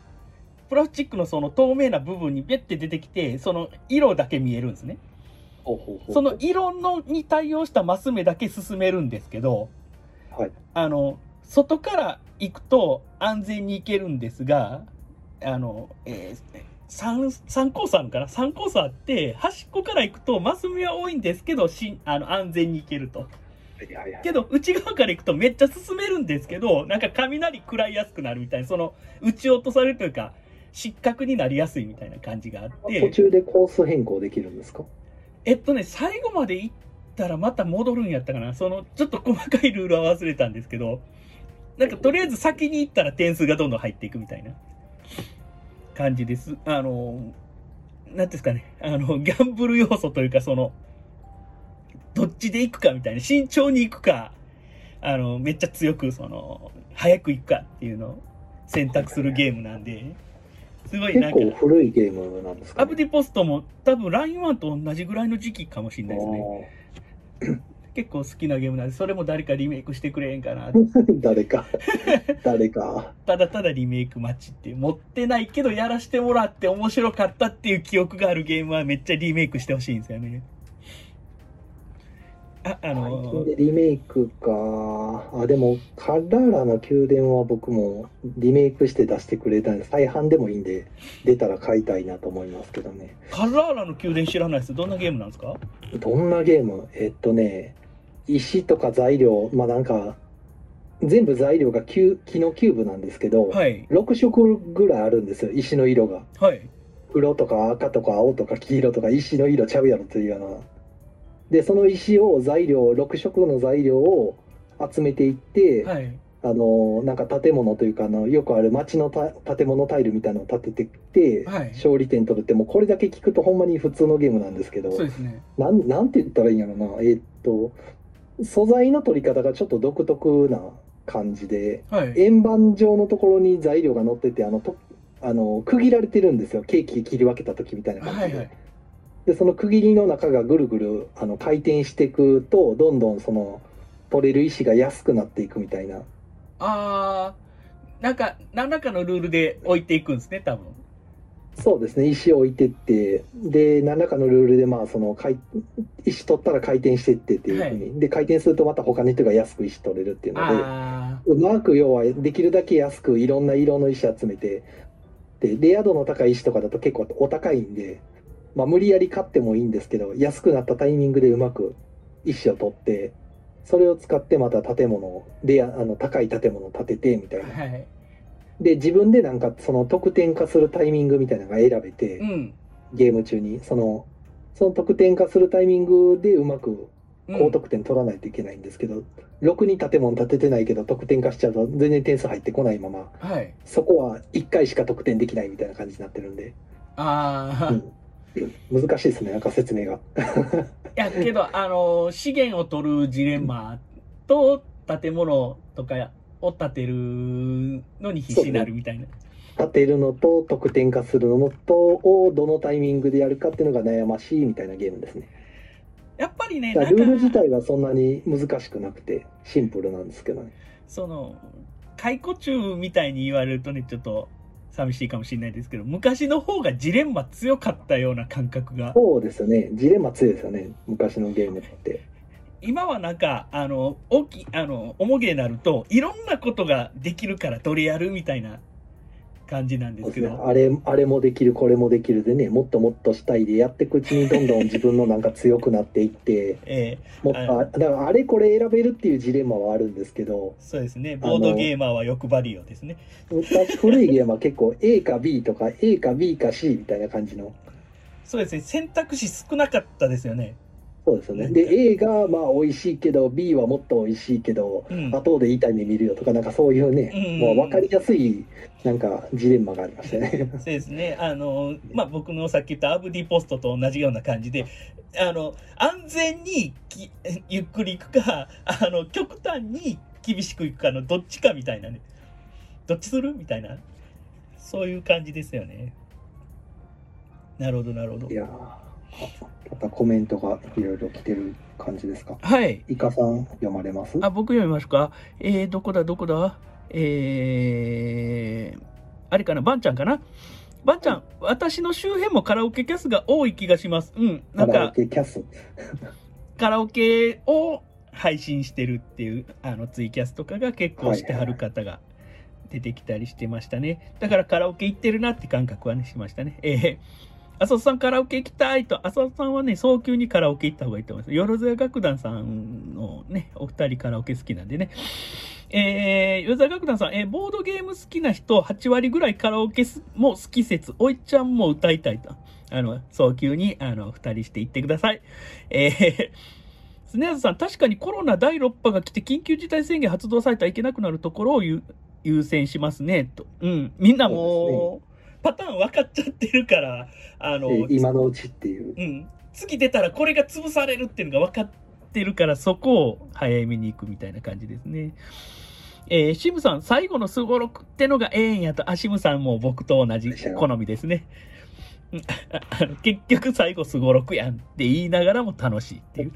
プラスチックのその透明な部分にビュッて出てきて、その色だけ見えるんですね。あ。ほうほうほうその色のに対応したマス目だけ進めるんですけど、はい。あの、外から行くと安全に行けるんですが、あの、えー、3、三コースあるから ?3 コースあって、端っこから行くとマス目は多いんですけど、しあの、安全に行けると。けど、内側から行くとめっちゃ進めるんですけど、なんか雷食らいやすくなるみたいな、その、撃ち落とされるというか、失格になりやすいみたいな感じがあって。途中でコース変更できるんですか？えっとね、最後まで行ったらまた戻るんやったかな。その、ちょっと細かいルールは忘れたんですけど、なんかとりあえず先に行ったら点数がどんどん入っていくみたいな感じです。あの、なんていうんですかね、あの、ギャンブル要素というか、その、どっちで行くかみたいな、慎重に行くか、あの、めっちゃ強く、その、早く行くかっていうのを選択するゲームなんで、すごいなんか、結構古いゲームなんですか、アブディポストも多分ライン1と同じぐらいの時期かもしれないですね。結構好きなゲームなんで、それも誰かリメイクしてくれへんかな。誰か。誰か。ただただリメイク待ちっていう、持ってないけどやらしてもらって面白かったっていう記憶があるゲームはめっちゃリメイクしてほしいんですよね。あ、の近でリメイクか。あ、でも、カラーラの宮殿は僕もリメイクして出してくれたんで、再販でもいいんで、出たら買いたいなと思いますけどね。カラーラの宮殿知らないです。どんなゲームなんですか？どんなゲーム？えっとね、石とか材料、まあなんか、全部材料が木木のキューブなんですけど、はい。6色ぐらいあるんですよ、石の色が。はい。黒とか赤とか青とか黄色とか石の色ちゃうやろというような。で、その石を材料、6色の材料を集めていって、はい。あの、なんか建物というか、あの、よくある街のた建物タイルみたいなのを建ててって、はい勝利点取るって、もうこれだけ聞くとほんまに普通のゲームなんですけど、そうですね。なん、なんて言ったらいいんやろな。えーっと、素材の取り方がちょっと独特な感じで、はい。円盤状のところに材料が乗ってて、あの、とあの区切られてるんですよ。ケーキ切り分けた時みたいな感じで。はいはい。で、その区切りの中がぐるぐるあの回転していくと、どんどんその、取れる石が安くなっていくみたいな。あー、なんか、何らかのルールで置いていくんですね、多分。そうですね、石を置いてって、で、何らかのルールで、まあ、その、回石取ったら回転してってっていうふうに、で、回転するとまた他の人が安く石取れるっていうので、あうまく要はできるだけ安くいろんな色の石集めて、で、レア度の高い石とかだと結構お高いんで、まあ無理やり買ってもいいんですけど、安くなったタイミングでうまく石を取って、それを使ってまた建物を、レア、あの、高い建物を建ててみたいー。な。はい。で、自分でなんかその得点化するタイミングみたいなのが選べて、うん。ゲーム中に、その、その得点化するタイミングでうまくうん高得点取らないといけないんですけど、ろくに建物建ててないけど得点化しちゃうと全然点数入ってこないまま、はい。そこは1回しか得点できないみたいな感じになってるんで、あー。うん、難しいですね、なんか説明が。いや、けど、あの、資源を取るジレンマと建物とかを建てるのに必死になるみたいな。建てるのと得点化するのとをどのタイミングでやるかっていうのが悩ましいみたいなゲームですね。やっぱりね、ルール自体はそんなに難しくなくてシンプルなんですけどね。その、解雇中みたいに言われるとね、ちょっと寂しいかもしれないですけど、昔の方がジレンマ強かったような感覚が、そうですよね。ジレンマ強いですよね、昔のゲームって。今はなんか、あの、大きい、あの、重げになると、いろんなことができるからどれやるみたいな感じなんですけど、あれあれもできるこれもできるでねもっともっとしたいでやっていくうちにどんどん自分のなんか強くなっていって ええ。もっとあだからあれこれ選べるっていうジレンマはあるんですけど。そうですね、ボードゲーマーは欲張りよですね。昔古いゲームは結構 A か B とか A か B か C みたいな感じの。そうですね、選択肢少なかったですよね。そうですよね。で、A がまあ美味しいけど、B はもっと美味しいけど、うん後でいいタイム見るよとか、なんかそういうね、うんもう分かりやすい、なんかジレンマがありましたね。そうですね。あの、まあ、僕のさっき言ったアブディポストと同じような感じで、あの、安全にき ゆっくり行くか、あの、極端に厳しく行くかのどっちかみたいなね。どっちする？みたいな。そういう感じですよね。なるほど、なるほどい。やーまたコメントがいろいろ来てる感じですか？はい。イカさん読まれます？あ、僕読みますか？えー、どこだ、どこだ？えー、あれかな、バンちゃんかな？バンちゃん、私の周辺もカラオケキャスが多い気がします。うん、なんカラオか、ケキャス？カラオケを配信してるっていう、あの、ツイキャスとかが結構してはる方が出てきたりしてましたね。だからカラオケ行ってるなって感覚はね、しましたね。えー浅田さんカラオケ行きたいと、浅田さんはね、早急にカラオケ行った方がいいと思います。よろずや楽団さんのね、お二人カラオケ好きなんでね。えー、よろずや楽団さん、えーボードゲーム好きな人8割ぐらいカラオケも好き説、おいちゃんも歌いたいと。あの、早急に、あの、二人して行ってください。えー、スネアズさん、確かにコロナ第6波が来て緊急事態宣言発動されたらいけなくなるところを優先しますね、と。うん。みんなもう、パターン分かっちゃってるから、あの、えー今のうちっていう。うん。次出たらこれが潰されるっていうのが分かってるから、そこを早めに行くみたいな感じですね。えーシムさん、最後のスゴロクってのがええんやと、あ、シムさんも僕と同じ好みですね。結局最後スゴロクやんって言いながらも楽しいっていう。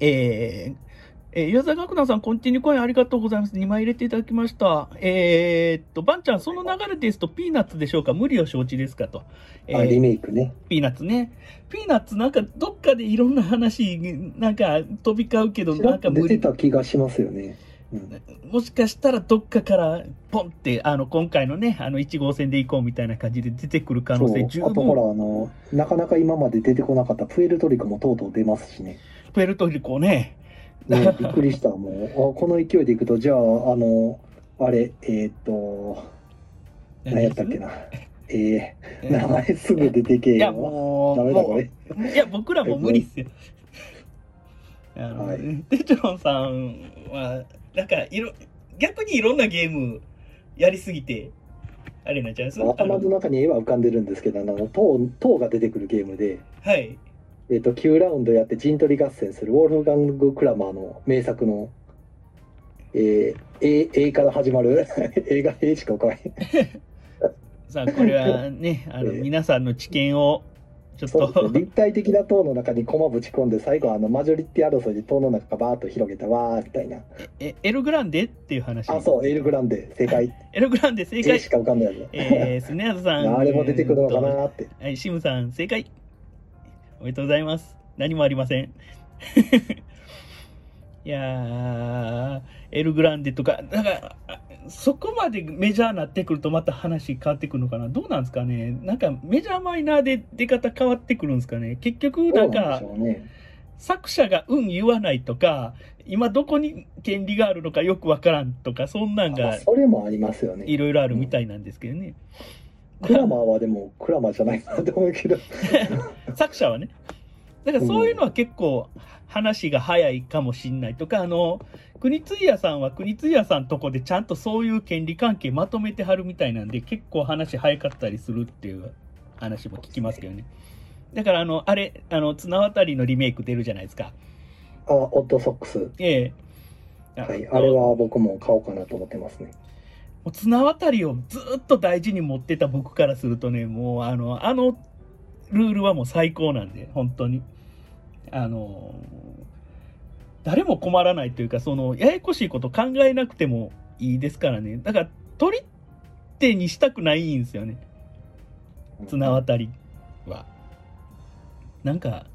えー、えー、岩沢学団さん、コンティニューコインありがとうございます。2枚入れていただきました。えー、っと、バンちゃん、その流れですと、ピーナッツでしょうか？無理を承知ですかと。えーあ、リメイクね。ピーナッツね。ピーナッツなんかどっかでいろんな話、なんか飛び交うけど、なんか無理。た気がしますよね。うん、もしかしたらどっかからポンって、あの、今回のね、あの、1号線で行こうみたいな感じで出てくる可能性十そうあとほら分。あのなかなか今まで出てこなかったプエルトリコもとうとう出ますしねプエルトリコね。ねびっくりしたもう。あこの勢いでいくとじゃああのあれえーっと何やったっけな？えー、名前すぐ出てけいや、よもう、ダメだこもれ。ういや、僕らも無理っすよ。あの、はいテチロンさんは、なんか、いろ、逆にいろんなゲームやりすぎて、あれになっちゃうんです頭の中に絵は浮かんでるんですけどあの塔塔が出てくるゲームで。はい。えーっと9ラウンドやって陣取り合戦するウォルフガング・クラマーの名作のえー、A, A から始まる。映画 A しか浮かない さあ、これはね、あの、ええ皆さんの知見を、ちょっそうですね。と、立体的な塔の中に駒ぶち込んで最後あのマジョリティ争いで塔の中バーッと広げたわーみたいな。え、エルグランデっていう話。あそうエルグランデ。正解。エルグランデ正解。し。か浮かんないやつえー、スネアズさん。あれも出てくるのかえーなーってはい、シムさん、正解。おめでとうございます。何もありません。いやー、エルグランデとか、だから、あそこまでメジャーになってくるとまた話変わってくるのかなどうなんですかねなんかメジャーマイナーで出方変わってくるんですかね結局なんか作者がうん言わないとか、今どこに権利があるのかよくわからんとか、そんなんまがあそれもありますよねいろいろあるみたいなんですけどね。クラマーはでもクラマーじゃないなと思うけど 作者はね。だからそういうのは結構話が早いかもしんないとか、あの、国津屋さんは国津屋さんとこでちゃんとそういう権利関係まとめてはるみたいなんで、結構話早かったりするっていう話も聞きますけどね。だからあの、あれ、あの、綱渡りのリメイク出るじゃないですか。あオットソックスええ。はいあれは僕も買おうかなと思ってますねもう綱渡りをずっと大事に持ってた僕からするとね、もうあの、あのルールはもう最高なんで、本当に。あの、誰も困らないというか、その、ややこしいこと考えなくてもいいですからね。だから、取り手にしたくないんですよね、綱渡りは。なんか、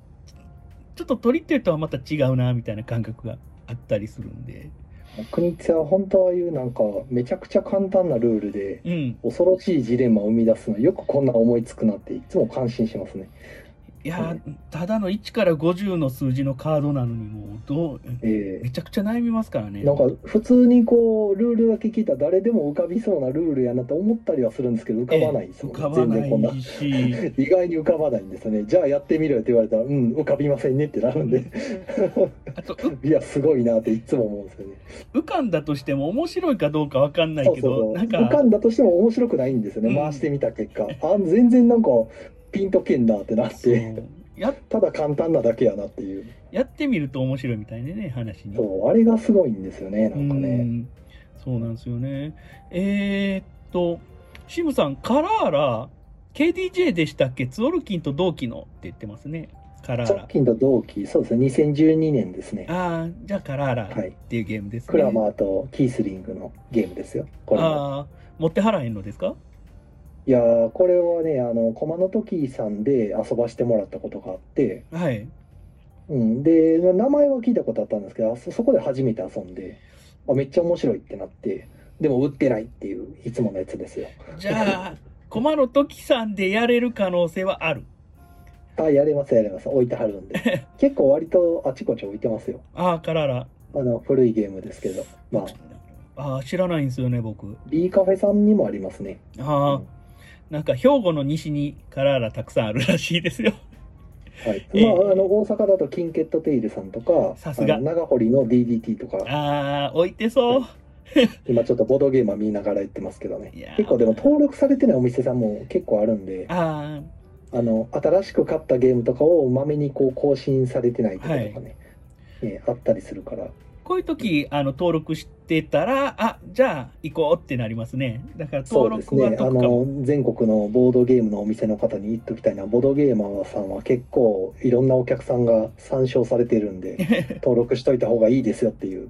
ちょっと取り手とはまた違うな、みたいな感覚があったりするんで。国津は本当はいうなんかめちゃくちゃ簡単なルールでうん。恐ろしいジレンマを生み出すのよくこんな思いつくなっていつも感心しますねいや、ただの1から50の数字のカードなのにもうどう、えめちゃくちゃ悩みますからね。なんか普通にこうルールだけ聞いたら誰でも浮かびそうなルールやなと思ったりはするんですけど浮かばないんですもん浮かばな全然こんし、意外に浮かばないんですよね。じゃあやってみろよって言われたらうん浮かびませんねってなるんで。あと、う いやすごいなっていつも思うんですよね。浮かんだとしても面白いかどうかわかんないけど、浮かんだとしても面白くないんですよね、うん。回してみた結果。あ全然なんかピンとけんなってなって。やただ簡単なだけやなっていう。やってみると面白いみたいでね、話に。そうあれがすごいんですよねなんかうねん。そうなんですよね。えー、っと、シムさん、カラーラ、KDJ でしたっけ？ツオルキンと同期のって言ってますね。カラーラ。直近と同期そうですね。2012年ですね。ああ、じゃあカラーラはい。っていうゲームですね。クラマーとキースリングのゲームですよ。これも。ああ、持って払えんのですか？いやーこれはねあの駒の時さんで遊ばしてもらったことがあって、はい。うん、で名前は聞いたことあったんですけどあそそこで初めて遊んであめっちゃ面白いってなってでも売ってないっていういつものやつですよ。じゃあ、駒の時さんでやれる可能性はある？あやれますやれます。置いてはるんで。結構割とあちこち置いてますよ。ああ、カラーラ。あの古いゲームですけど。まあ。ああ、知らないんですよね、僕。B カフェさんにもありますね。ああ、なんか兵庫の西にカラーラたくさんあるらしいですよ。はい。ええまあ、あの大阪だとキンケットテイルさんとかさすが。長堀の DDT とか。ああ、置いてそう。今ちょっとボードゲームは見ながら言ってますけどね。結構でも登録されてないお店さんも結構あるんでああの新しく買ったゲー。ムとかをまめにこう更新されてないとかね、はいねあったりするからこういう時、あの、登録してたら、あ、じゃあ、行こうってなりますね。だから登そうです録はねあ。の全国のボードゲームのお店の方に言っときたいのはボードゲーマーさんは結構いろんなお客さんが参照されてるんで 登録しといた方がいいですよっていう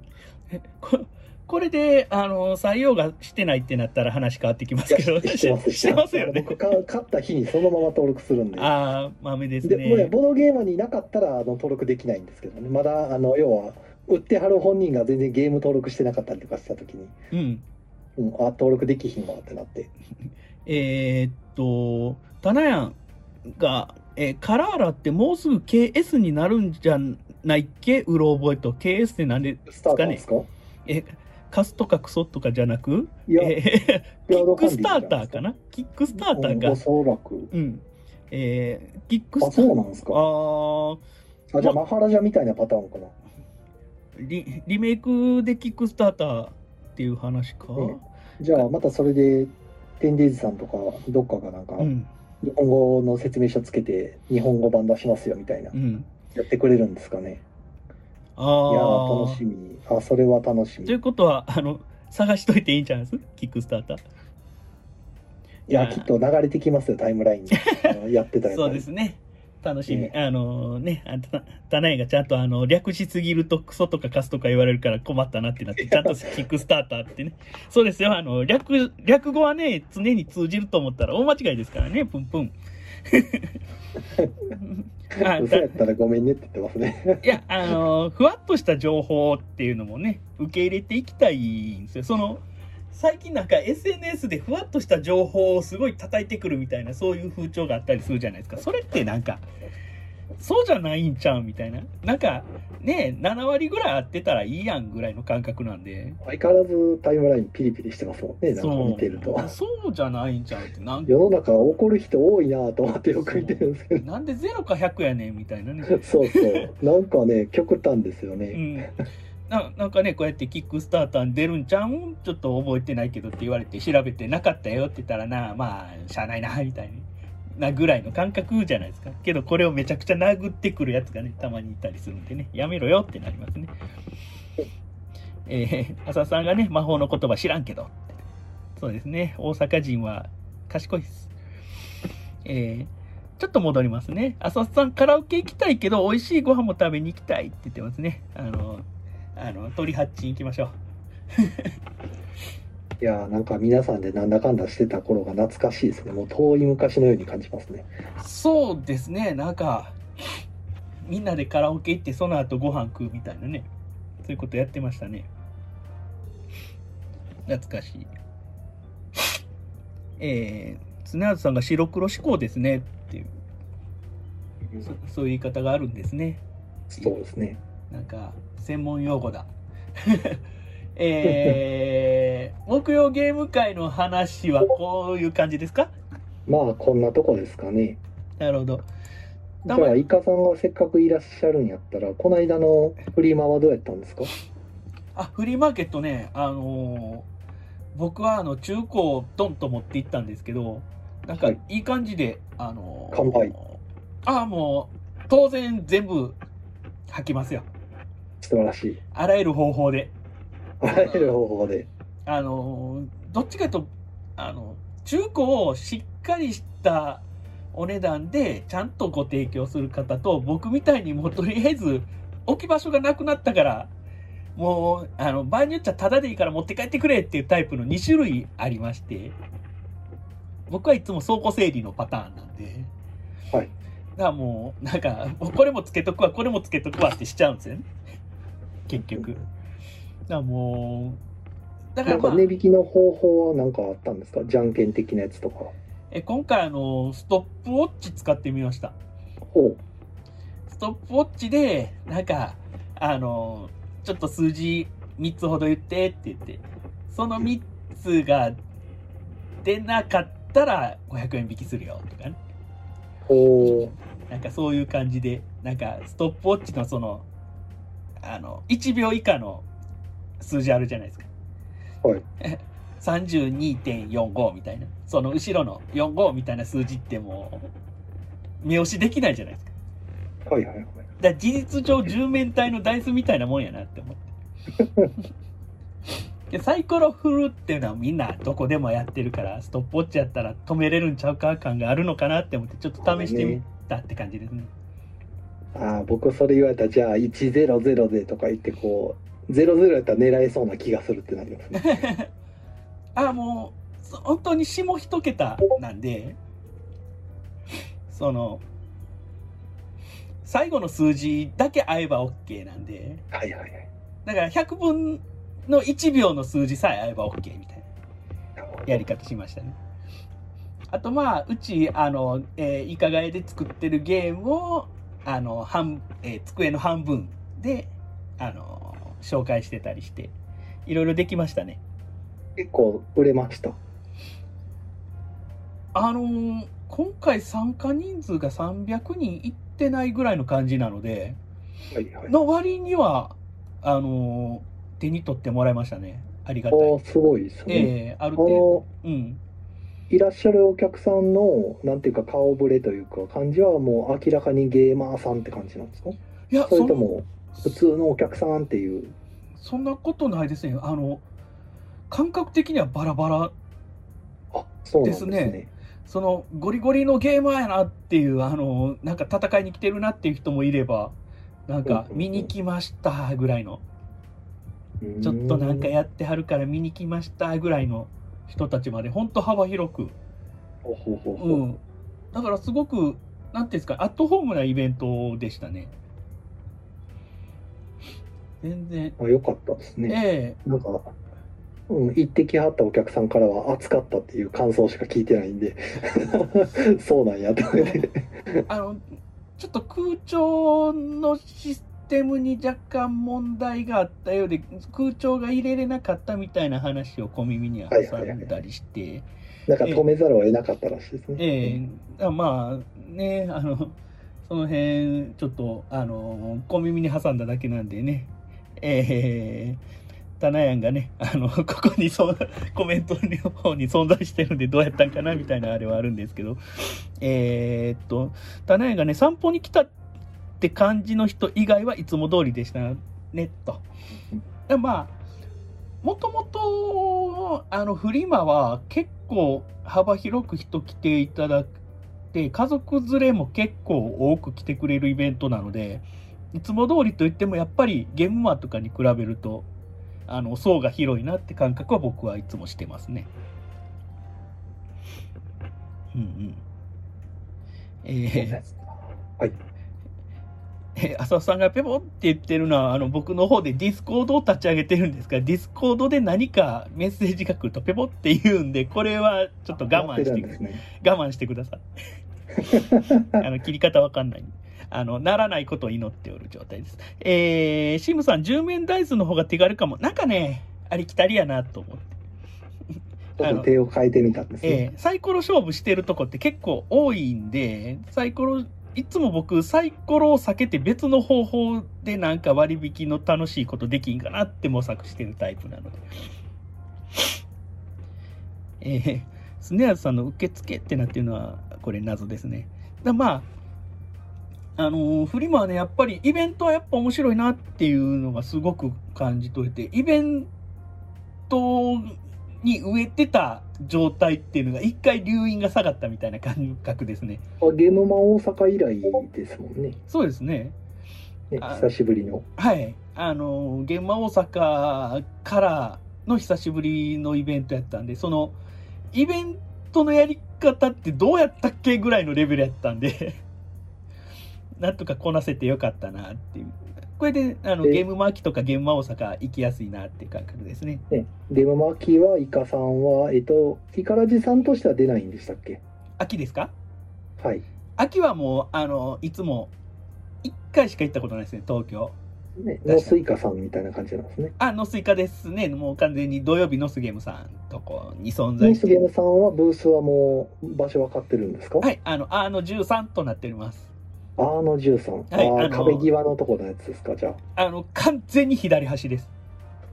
ここれで、あの、採用がしてないってなったら話変わってきますけど、してますしてますよね。僕か買った日にそのまま登録するんでああ、豆ですでもね。ボードゲーマーになかったらあの登録できないんですけどねまだあの要は売ってはる本人が全然ゲーム登録してなかったりとかした時に、うん。うん、あ登録できひんわってなって。えーっと、タナヤンが、えーカラーラってもうすぐ KS になるんじゃないっけ？うろ覚えと。KS ってなんですか？えカスとかクソとかじゃなく？いや、え ーキックスターターかな？キックスターターうんがお、そらく。うん。えー、キックあスターそうなんですか。あー。あじゃあマハラジャみたいなパターンかなリリメイクでキックスターターっていう話か？うんじゃあまたそれでテンデイズさんとかどっかがなんかうん。日本語の説明書つけて日本語版出しますよみたいなうん。やってくれるんですかねああ。楽しみあそれは楽しみということは、あの、探しといていいんじゃないです？キックスターター。いやきっと流れてきますよタイムラインにやってたやつ そうですね。楽しみ。ねあのね、あたタナイがちゃんとあの略しすぎるとクソとかカスとか言われるから困ったなってなって、ちゃんとキックスターターってね。そうですよ。あの、略、略語はね、常に通じると思ったら大間違いですからね、プンプン。あ嘘やったらごめんねって言ってますねいや、あのふわっとした情報っていうのもね、受け入れていきたいんですよ。その、最近なんか SNS でふわっとした情報をすごい叩いてくるみたいな、そういう風潮があったりするじゃないですか。それってなんか、そうじゃないんちゃうみたいな？なんか、ね、7割ぐらい合ってたらいいやんぐらいの感覚なんで。相変わらずタイムラインピリピリしてますもんね。なんかそう。見てると。そうじゃないんちゃうって。なん世の中怒る人多いなと思ってよく見てるんですけど。なんで0か100やねんみたいなね。そうそう。なんかね極端ですよね、うん、ななんかねこうやってキックスターターに出るんちゃうん？ちょっと覚えてないけどって言われて調べてなかったよって言ったらなまあしゃあないなみたいなぐらいの感覚じゃないですか。けどこれをめちゃくちゃ殴ってくるやつがねたまにいたりするんでね。やめろよってなりますね。えー、浅さんがね魔法の言葉知らんけどそうですね。大阪人は賢いです。えーちょっと戻りますね。浅さん、カラオケ行きたいけど、美味しいご飯も食べに行きたいって言ってますね。あの、あの、鳥八珍行きましょう。いやーなんか皆さんでなんだかんだしてた頃が懐かしいですねもう遠い昔のように感じますねそうですね、なんか、みんなでカラオケ行って、その後ご飯食うみたいなね。そういうことやってましたね。懐かしい。えー、常畑さんが白黒志向ですねっていう。そそういう言い方があるんですね。そうですね。なんか、専門用語だ。えー、木曜ゲーム会の話はこういう感じですか？まあ、こんなとこですかね。なるほど。じゃあ、イカさんがせっかくいらっしゃるんやったら、この間のフリマはどうやったんですか？あ、フリーマーケットね、あのー僕はあの中古をドンと持って行ったんですけど、なんかはいいい感じで、あのー完売ああ、もう、当然全部履きますよ。素晴らしい。あらゆる方法で。あらゆる方法で。あのーどっちかというと、あの、中古をしっかりしたお値段でちゃんとご提供する方と、僕みたいにもうとりあえず置き場所がなくなったから、もう、あの、場合によっちゃタダでいいから持って帰ってくれっていうタイプの2種類ありまして、僕はいつも倉庫整理のパターンなんで、はい。だからもう、なんか、これもつけとくわ、これもつけとくわってしちゃうんですよね。結局。だもう、だかなんからまあ、値引きの方法は何かあったんですか？じゃんけん的なやつとか。え今回あの、ストップウォッチ使ってみました。ストップウォッチで、なんか、あの、ちょっと数字3つほど言ってって言って、その3つが出なかったら500円引きするよとかね。おうなんかそういう感じで、なんかストップウォッチのその、あの、1秒以下の数字あるじゃないですか。はい。32.45みたいな。その後ろの45みたいな数字ってもう、目押しできないじゃないですか。はいはいはい。だ事実上10面体のダイスみたいなもんやなって思って。でサイコロ振るっていうのはみんなどこでもやってるから、ストップウォッチやったら止めれるんちゃうか感があるのかなって思って、ちょっと試してみたって感じですね。ああ、僕それ言われたら、じゃあ100でとか言ってこう、00やったら狙えそうな気がするってなりますね。あ、もう、そ本当に下一桁なんで、その、最後の数字だけ合えば OK なんで、はいはいはい。だから100分の1秒の数字さえ合えば OK みたいなやり方しましたね。あとまあ、うち、あの、えー、イカガエで作ってるゲームを、あの、半、えー机の半分で、あの、紹介してたりして、いろいろできましたね。結構売れました。あのー今回参加人数が300人いってないぐらいの感じなので、はいはい。の割には、あのー手に取ってもらいましたね。ありがたい。すごいですね。ええあるあ程度。の、うん。いらっしゃるお客さんの、なんていうか顔ぶれというか、感じはもう明らかにゲーマーさんって感じなんですか？いや、それとも、普通のお客さんっていう？そんなことないですね。あの、感覚的にはバラバラ。あ、そうなんですね。ねその、ゴリゴリのゲーマーやなっていう、あの、なんか戦いに来てるなっていう人もいれば、なんかうんうんうん見に来ましたぐらいの、うーんちょっとなんかやってはるから見に来ましたぐらいの人たちまで、ほんと幅広く。だからすごく、なんていうんですか、アットホームなイベントでしたね。全然。あよかったですね。ええなんか、うん、行ってきはったお客さんからは暑かったっていう感想しか聞いてないんで、そうなんやと思って。あの、ちょっと空調のシステムに若干問題があったようで、空調が入れれなかったみたいな話を小耳には挟んだりして、なんか止めざるを得なかったらしいですね。ええ。あまあね、あの、その辺、ちょっと、あの、小耳に挟んだだけなんでね、ええ。タナヤンがね、あの、ここにそう、コメントの方に存在してるんでどうやったんかなみたいなあれはあるんですけど、えーっと、タナヤンがね、散歩に来たって感じの人以外はいつも通りでしたね、と。でまあ、もともと、あの、フリマは結構幅広く人来ていただいて、家族連れも結構多く来てくれるイベントなので、いつも通りといってもやっぱりゲームマーとかに比べると、あの、層が広いなって感覚は僕はいつもしてますね。うんうん。えーはい。え ー浅尾さんがペポって言ってるのは、あの、僕の方でディスコードを立ち上げてるんですが、ディスコードで何かメッセージが来るとペポって言うんで、これはちょっと我慢してくやってるんですね。我慢してください。あの、切り方わかんない。あの、ならないことを祈っておる状態です。えー、シムさん、10面ダイスの方が手軽かも。なんかね、ありきたりやなと思って。ちょっと手を変えてみたんですね。えー、サイコロ勝負してるとこって結構多いんで、サイコロ、いつも僕、サイコロを避けて別の方法でなんか割引の楽しいことできんかなって模索してるタイプなので。えー、スネアズさんの受付ってなってるのは、これ謎ですね。だまあ、あのー、フリマはね、やっぱりイベントはやっぱ面白いなっていうのがすごく感じ取れて、イベントに植えてた状態っていうのが一回留飲が下がったみたいな感覚ですね。ゲームマン大阪以来ですもんね。そうですね。ね久しぶりの。はい。あの、ゲームマン大阪からの久しぶりのイベントやったんで、その、イベントのやり方ってどうやったっけぐらいのレベルやったんで なんとかこなせてよかったなっていう。これであのゲームマ秋とかゲームマ大阪行きやすいなっていう感覚ですね。ねゲームマ秋はイカさんは、えっと、イカラジさんとしては出ないんでしたっけ？秋ですか？はい。秋はもう、あの、いつも1回しか行ったことないですね、東京。ね、ノスイカさんみたいな感じなんですね。あ、ノスイカですね。もう完全に土曜日ノスゲームさんとこに存在ノスゲームさんはブースはもう場所分かってるんですか？はい、あの、あの13となっております。あの13。はいああの壁際のとこのやつですか、じゃあ。あの、完全に左端です。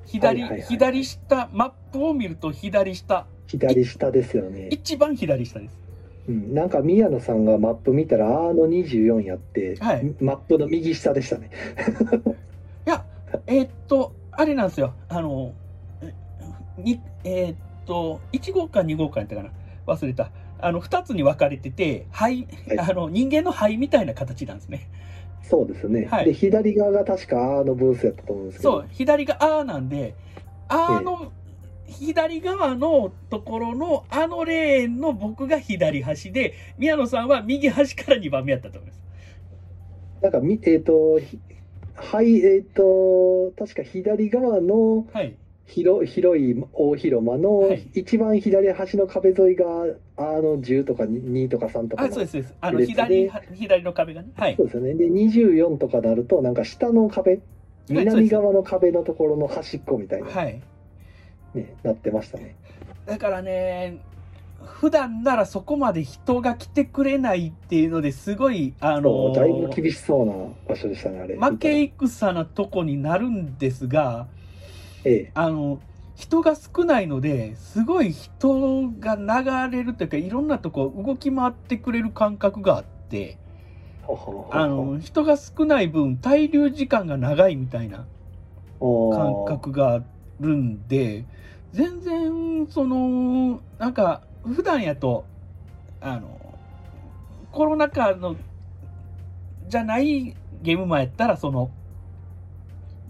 左、はいはいはい左下、マップを見ると左下、左下ですよね。一番左下です。うん、なんか宮野さんがマップ見たら、あの24やって、はいマップの右下でしたね。いや、えーっと、あれなんですよ。あの、えに、えーっと、1号か2号かやったかな。忘れた。あの、2つに分かれてて、肺、はいあの、人間の肺みたいな形なんですね。そうですね。はいで、左側が確かあのブースやったと思うんですけど。そう、左があーなんで、あーの、左側のところのあのレーンの僕が左端で、宮野さんは右端から2番目やったと思います。なんかみ、えっ、と、ひはい、えっ、と、確か左側のはい。広広い大広間のはい一番左端の壁沿いが、あの10とか2とか3とかそうです、そうです。あの、左、左の壁がね。はいそ。うですよね。で、24とかなると、なんか下の壁、南側の壁のところの端っこみたいな、はい。ね、なってましたね。だからね、普段ならそこまで人が来てくれないっていうのですごい、あのだいぶ厳しそうな場所でしたね、あれ。負け戦なとこになるんですが、ええ。あの、人が少ないので、すごい人が流れるというか、いろんなとこ動き回ってくれる感覚があって、あの、人が少ない分、滞留時間が長いみたいな感感覚があるんで、全然、その、なんか、普段やと、あの、コロナ禍の、じゃないゲームマやったら、その、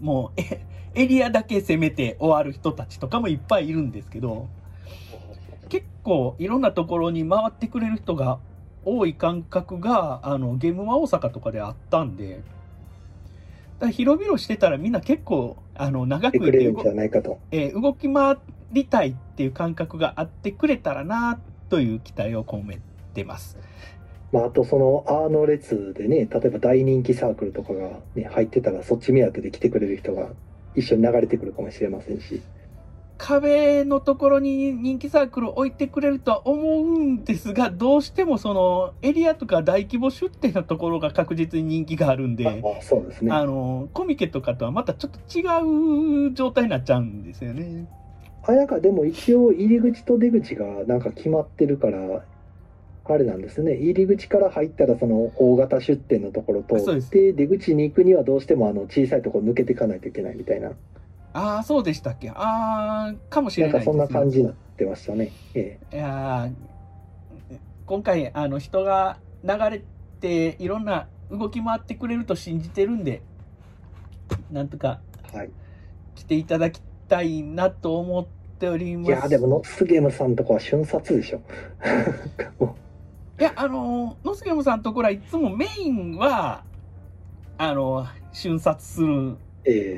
もう、えエリアだけ攻めて終わる人たちとかもいっぱいいるんですけど、結構いろんなところに回ってくれる人が多い感覚が、あの、ゲームマ大阪とかであったんで、だ広々してたらみんな結構、あの、長くいててくれるんじゃないかと。えー動き回りたいっていう感覚があってくれたらなという期待を込めてます。まあ、あとその、あの列でね、例えば大人気サークルとかが、ね、入ってたら、そっち目当てで来てくれる人が一緒に流れてくるかもしれませんし。壁のところに人気サークルを置いてくれるとは思うんですが、どうしてもそのエリアとか大規模出店のところが確実に人気があるんで、ああそうですね。あの、コミケとかとはまたちょっと違う状態になっちゃうんですよね。あなんかでも一応入り口と出口がなんか決まってるから、あれなんですね。入り口から入ったらその大型出店のところそうですと、で、出口に行くにはどうしてもあの小さいところ抜けていかないといけないみたいな、ああ、そうでしたっけ？ああ、かもしれないなんかそんな感じになねってましたね。えいやー今回、あの、人が流れて、いろんな動き回ってくれると信じてるんで、なんとかえはい。来ていただきたいなと思っております。いや、でもノッスゲームさんとこは瞬殺でしょ。もいや、あの、ノスケムさんのところはいつもメインは、あの、瞬殺する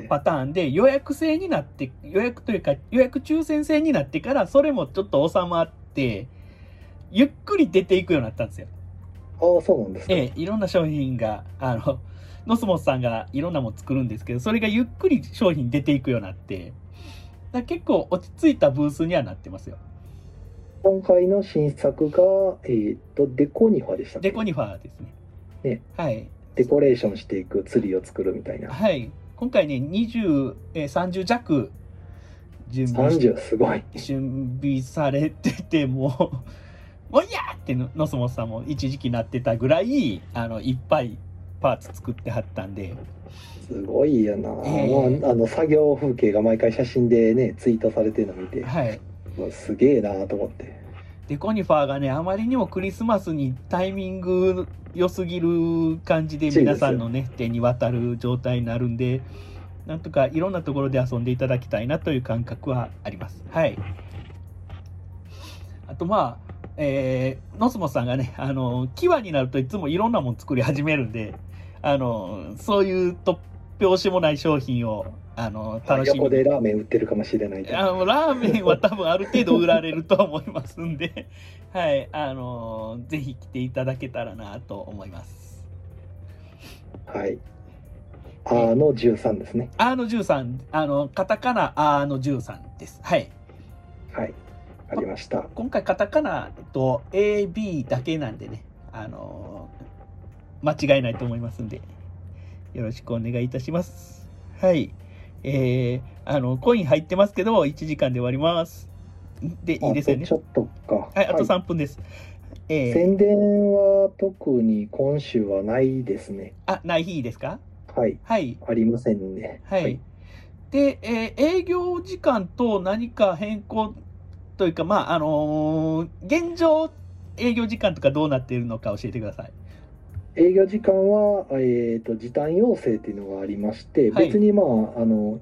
パターンで予約制になって、予約というか予約抽選制になってから、それもちょっと収まって、ゆっくり出ていくようになったんですよ。ああ、そうなんですか。ええ、いろんな商品が、あの、ノスモスさんがいろんなもの作るんですけど、それがゆっくり商品出ていくようになって、だ結構落ち着いたブースにはなってますよ。今回の新作が、えっ、と、デコニファでしたデコニファーですね。ねはい。デコレーションしていくツリーを作るみたいな。はい。今回ね、20、えー30弱準備し30、すごい。準備されてて、もう、もういやーってのノスモスさんも一時期なってたぐらい、あの、いっぱいパーツ作ってはったんで、すごいよな、ええまあ、あの作業風景が毎回写真でねツイートされてるの見て、はい。すげえなと思ってデコニファーがね、あまりにもクリスマスにタイミング良すぎる感じで皆さんのね、手に渡る状態になるんで、なんとかいろんなところで遊んでいただきたいなという感覚はあります。はい。あとまあ、えー、ノスモスさんがね、あの、キワになるといつもいろんなもの作り始めるんで、あの、そういう突拍子もない商品を、あの、楽しみに。横でラーメン売ってるかもしれないとあのラーメンは多分ある程度売られると思いますんで、はい、あのぜひ来ていただけたらなと思います。はい。あの13ですね。あの13、あの、カタカナあの13です。はい。はい。ありました。今回カタカナと AB だけなんでね、あの間違いないと思いますんで、よろしくお願いいたします。はい。えー、あの、コイン入ってますけど、1時間で終わります。で、いいですよねち。ょっとかはい、あと3分です。えー、宣伝は特に今週はないですねあ、ない日ですか？はいはい。ありませんねはい。で、えー営業時間と何か変更というか、まあ、あのー現状、営業時間とかどうなっているのか教えてください。営業時間は、えー、と時短要請っていうのがありまして、はい別にまああの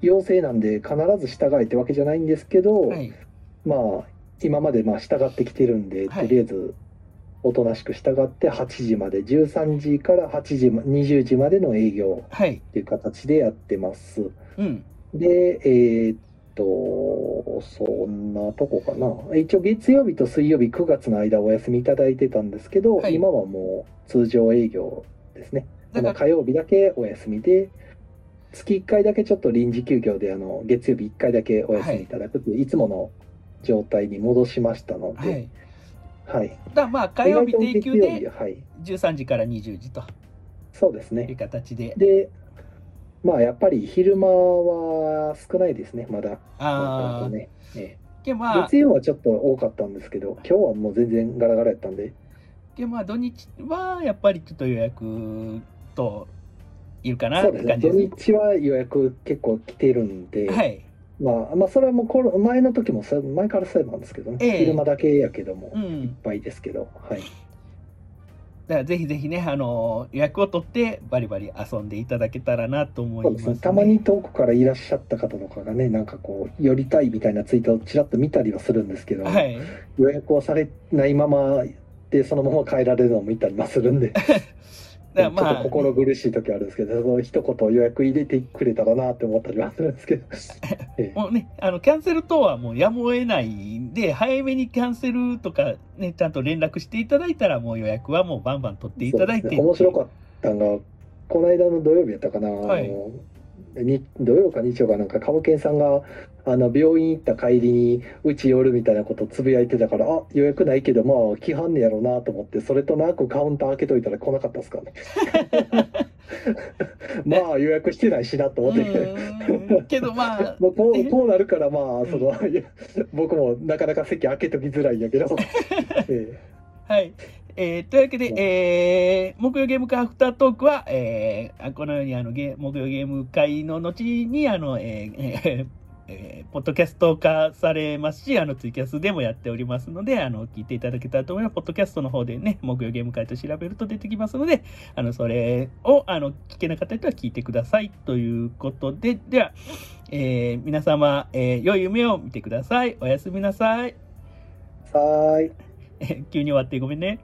要請なんで必ず従えってわけじゃないんですけど、はい。まあ今までまあ従ってきてるんで、はいとりあえずおとなしく従って8時まで13時から8時ま20時までの営業はい。っていう形でやってますうん。でえーっとそんなとこかな。一応月曜日と水曜日9月の間お休みいただいてたんですけど、はい。今はもう通常営業ですね。あの火曜日だけお休みで月1回だけちょっと臨時休業であの月曜日1回だけお休みいただくという、い、つもの状態に戻しましたのはい。で、はい。だまあ、火曜日定休ではい、13時から20時と。いうそうですね。形で。でまあやっぱり昼間は少ないですねまだ。ああ、ね。まあ、月曜はちょっと多かったんですけど今日はもう全然ガラガラやったんで。で、まあ、土日はやっぱりちょっと予約といるかなってそうですね。土感じですね。日は予約結構来てるんで、はい。まあ、まあそれはもうコロ前の時も前からそうなんですけどね、ええ。昼間だけやけども、いっうん。ぱいですけど。はいだからぜひぜひね、あの予約を取ってバリバリ遊んでいただけたらなと思います、ね。たまに遠くからいらっしゃった方とかがねなんかこう寄りたいみたいなツイートをちらっと見たりはするんですけど、はい。予約をされないままでそのまま帰られるのを見たりもするんで まあ。ちょっと、心苦しい時あるんですけど、その一言予約入れてくれたらなって思ったりはするんですけど、ええ。もうね、あの、キャンセル等はもうやむを得ないんで、早めにキャンセルとかね、ちゃんと連絡していただいたら、もう予約はもうバンバン取っていただいて。ね面白かったのが、この間の土曜日やったかな、はい。あのに土曜か日曜かなんか、カボケンさんがあの病院行った帰りに、うち寄るみたいなことをつぶやいてたから、あ予約ないけど、まあ、来はんねやろうなと思って、それとなくカウンター開けといたら来なかったですからね。まあ、予約してないしなとう思って。けどまあ、もうこえうこうなるから、まあ、その、僕もなかなか席開けときづらいんやけど、えはい。えーというわけで、えー木曜ゲーム会アフタートークは、えーあこのようにあのゲ木曜ゲーム会の後に、あの、えーえーえーポッドキャスト化されますし、あの、ツイキャスでもやっておりますので、あの、聞いていただけたらと思います。ポッドキャストの方でね、木曜ゲーム会と調べると出てきますので、あの、それを、あの、聞けなかった人は聞いてください。ということで、では、えー皆様、えー良い夢を見てください。おやすみなさい。ー、さーい。え ー急に終わってごめんね。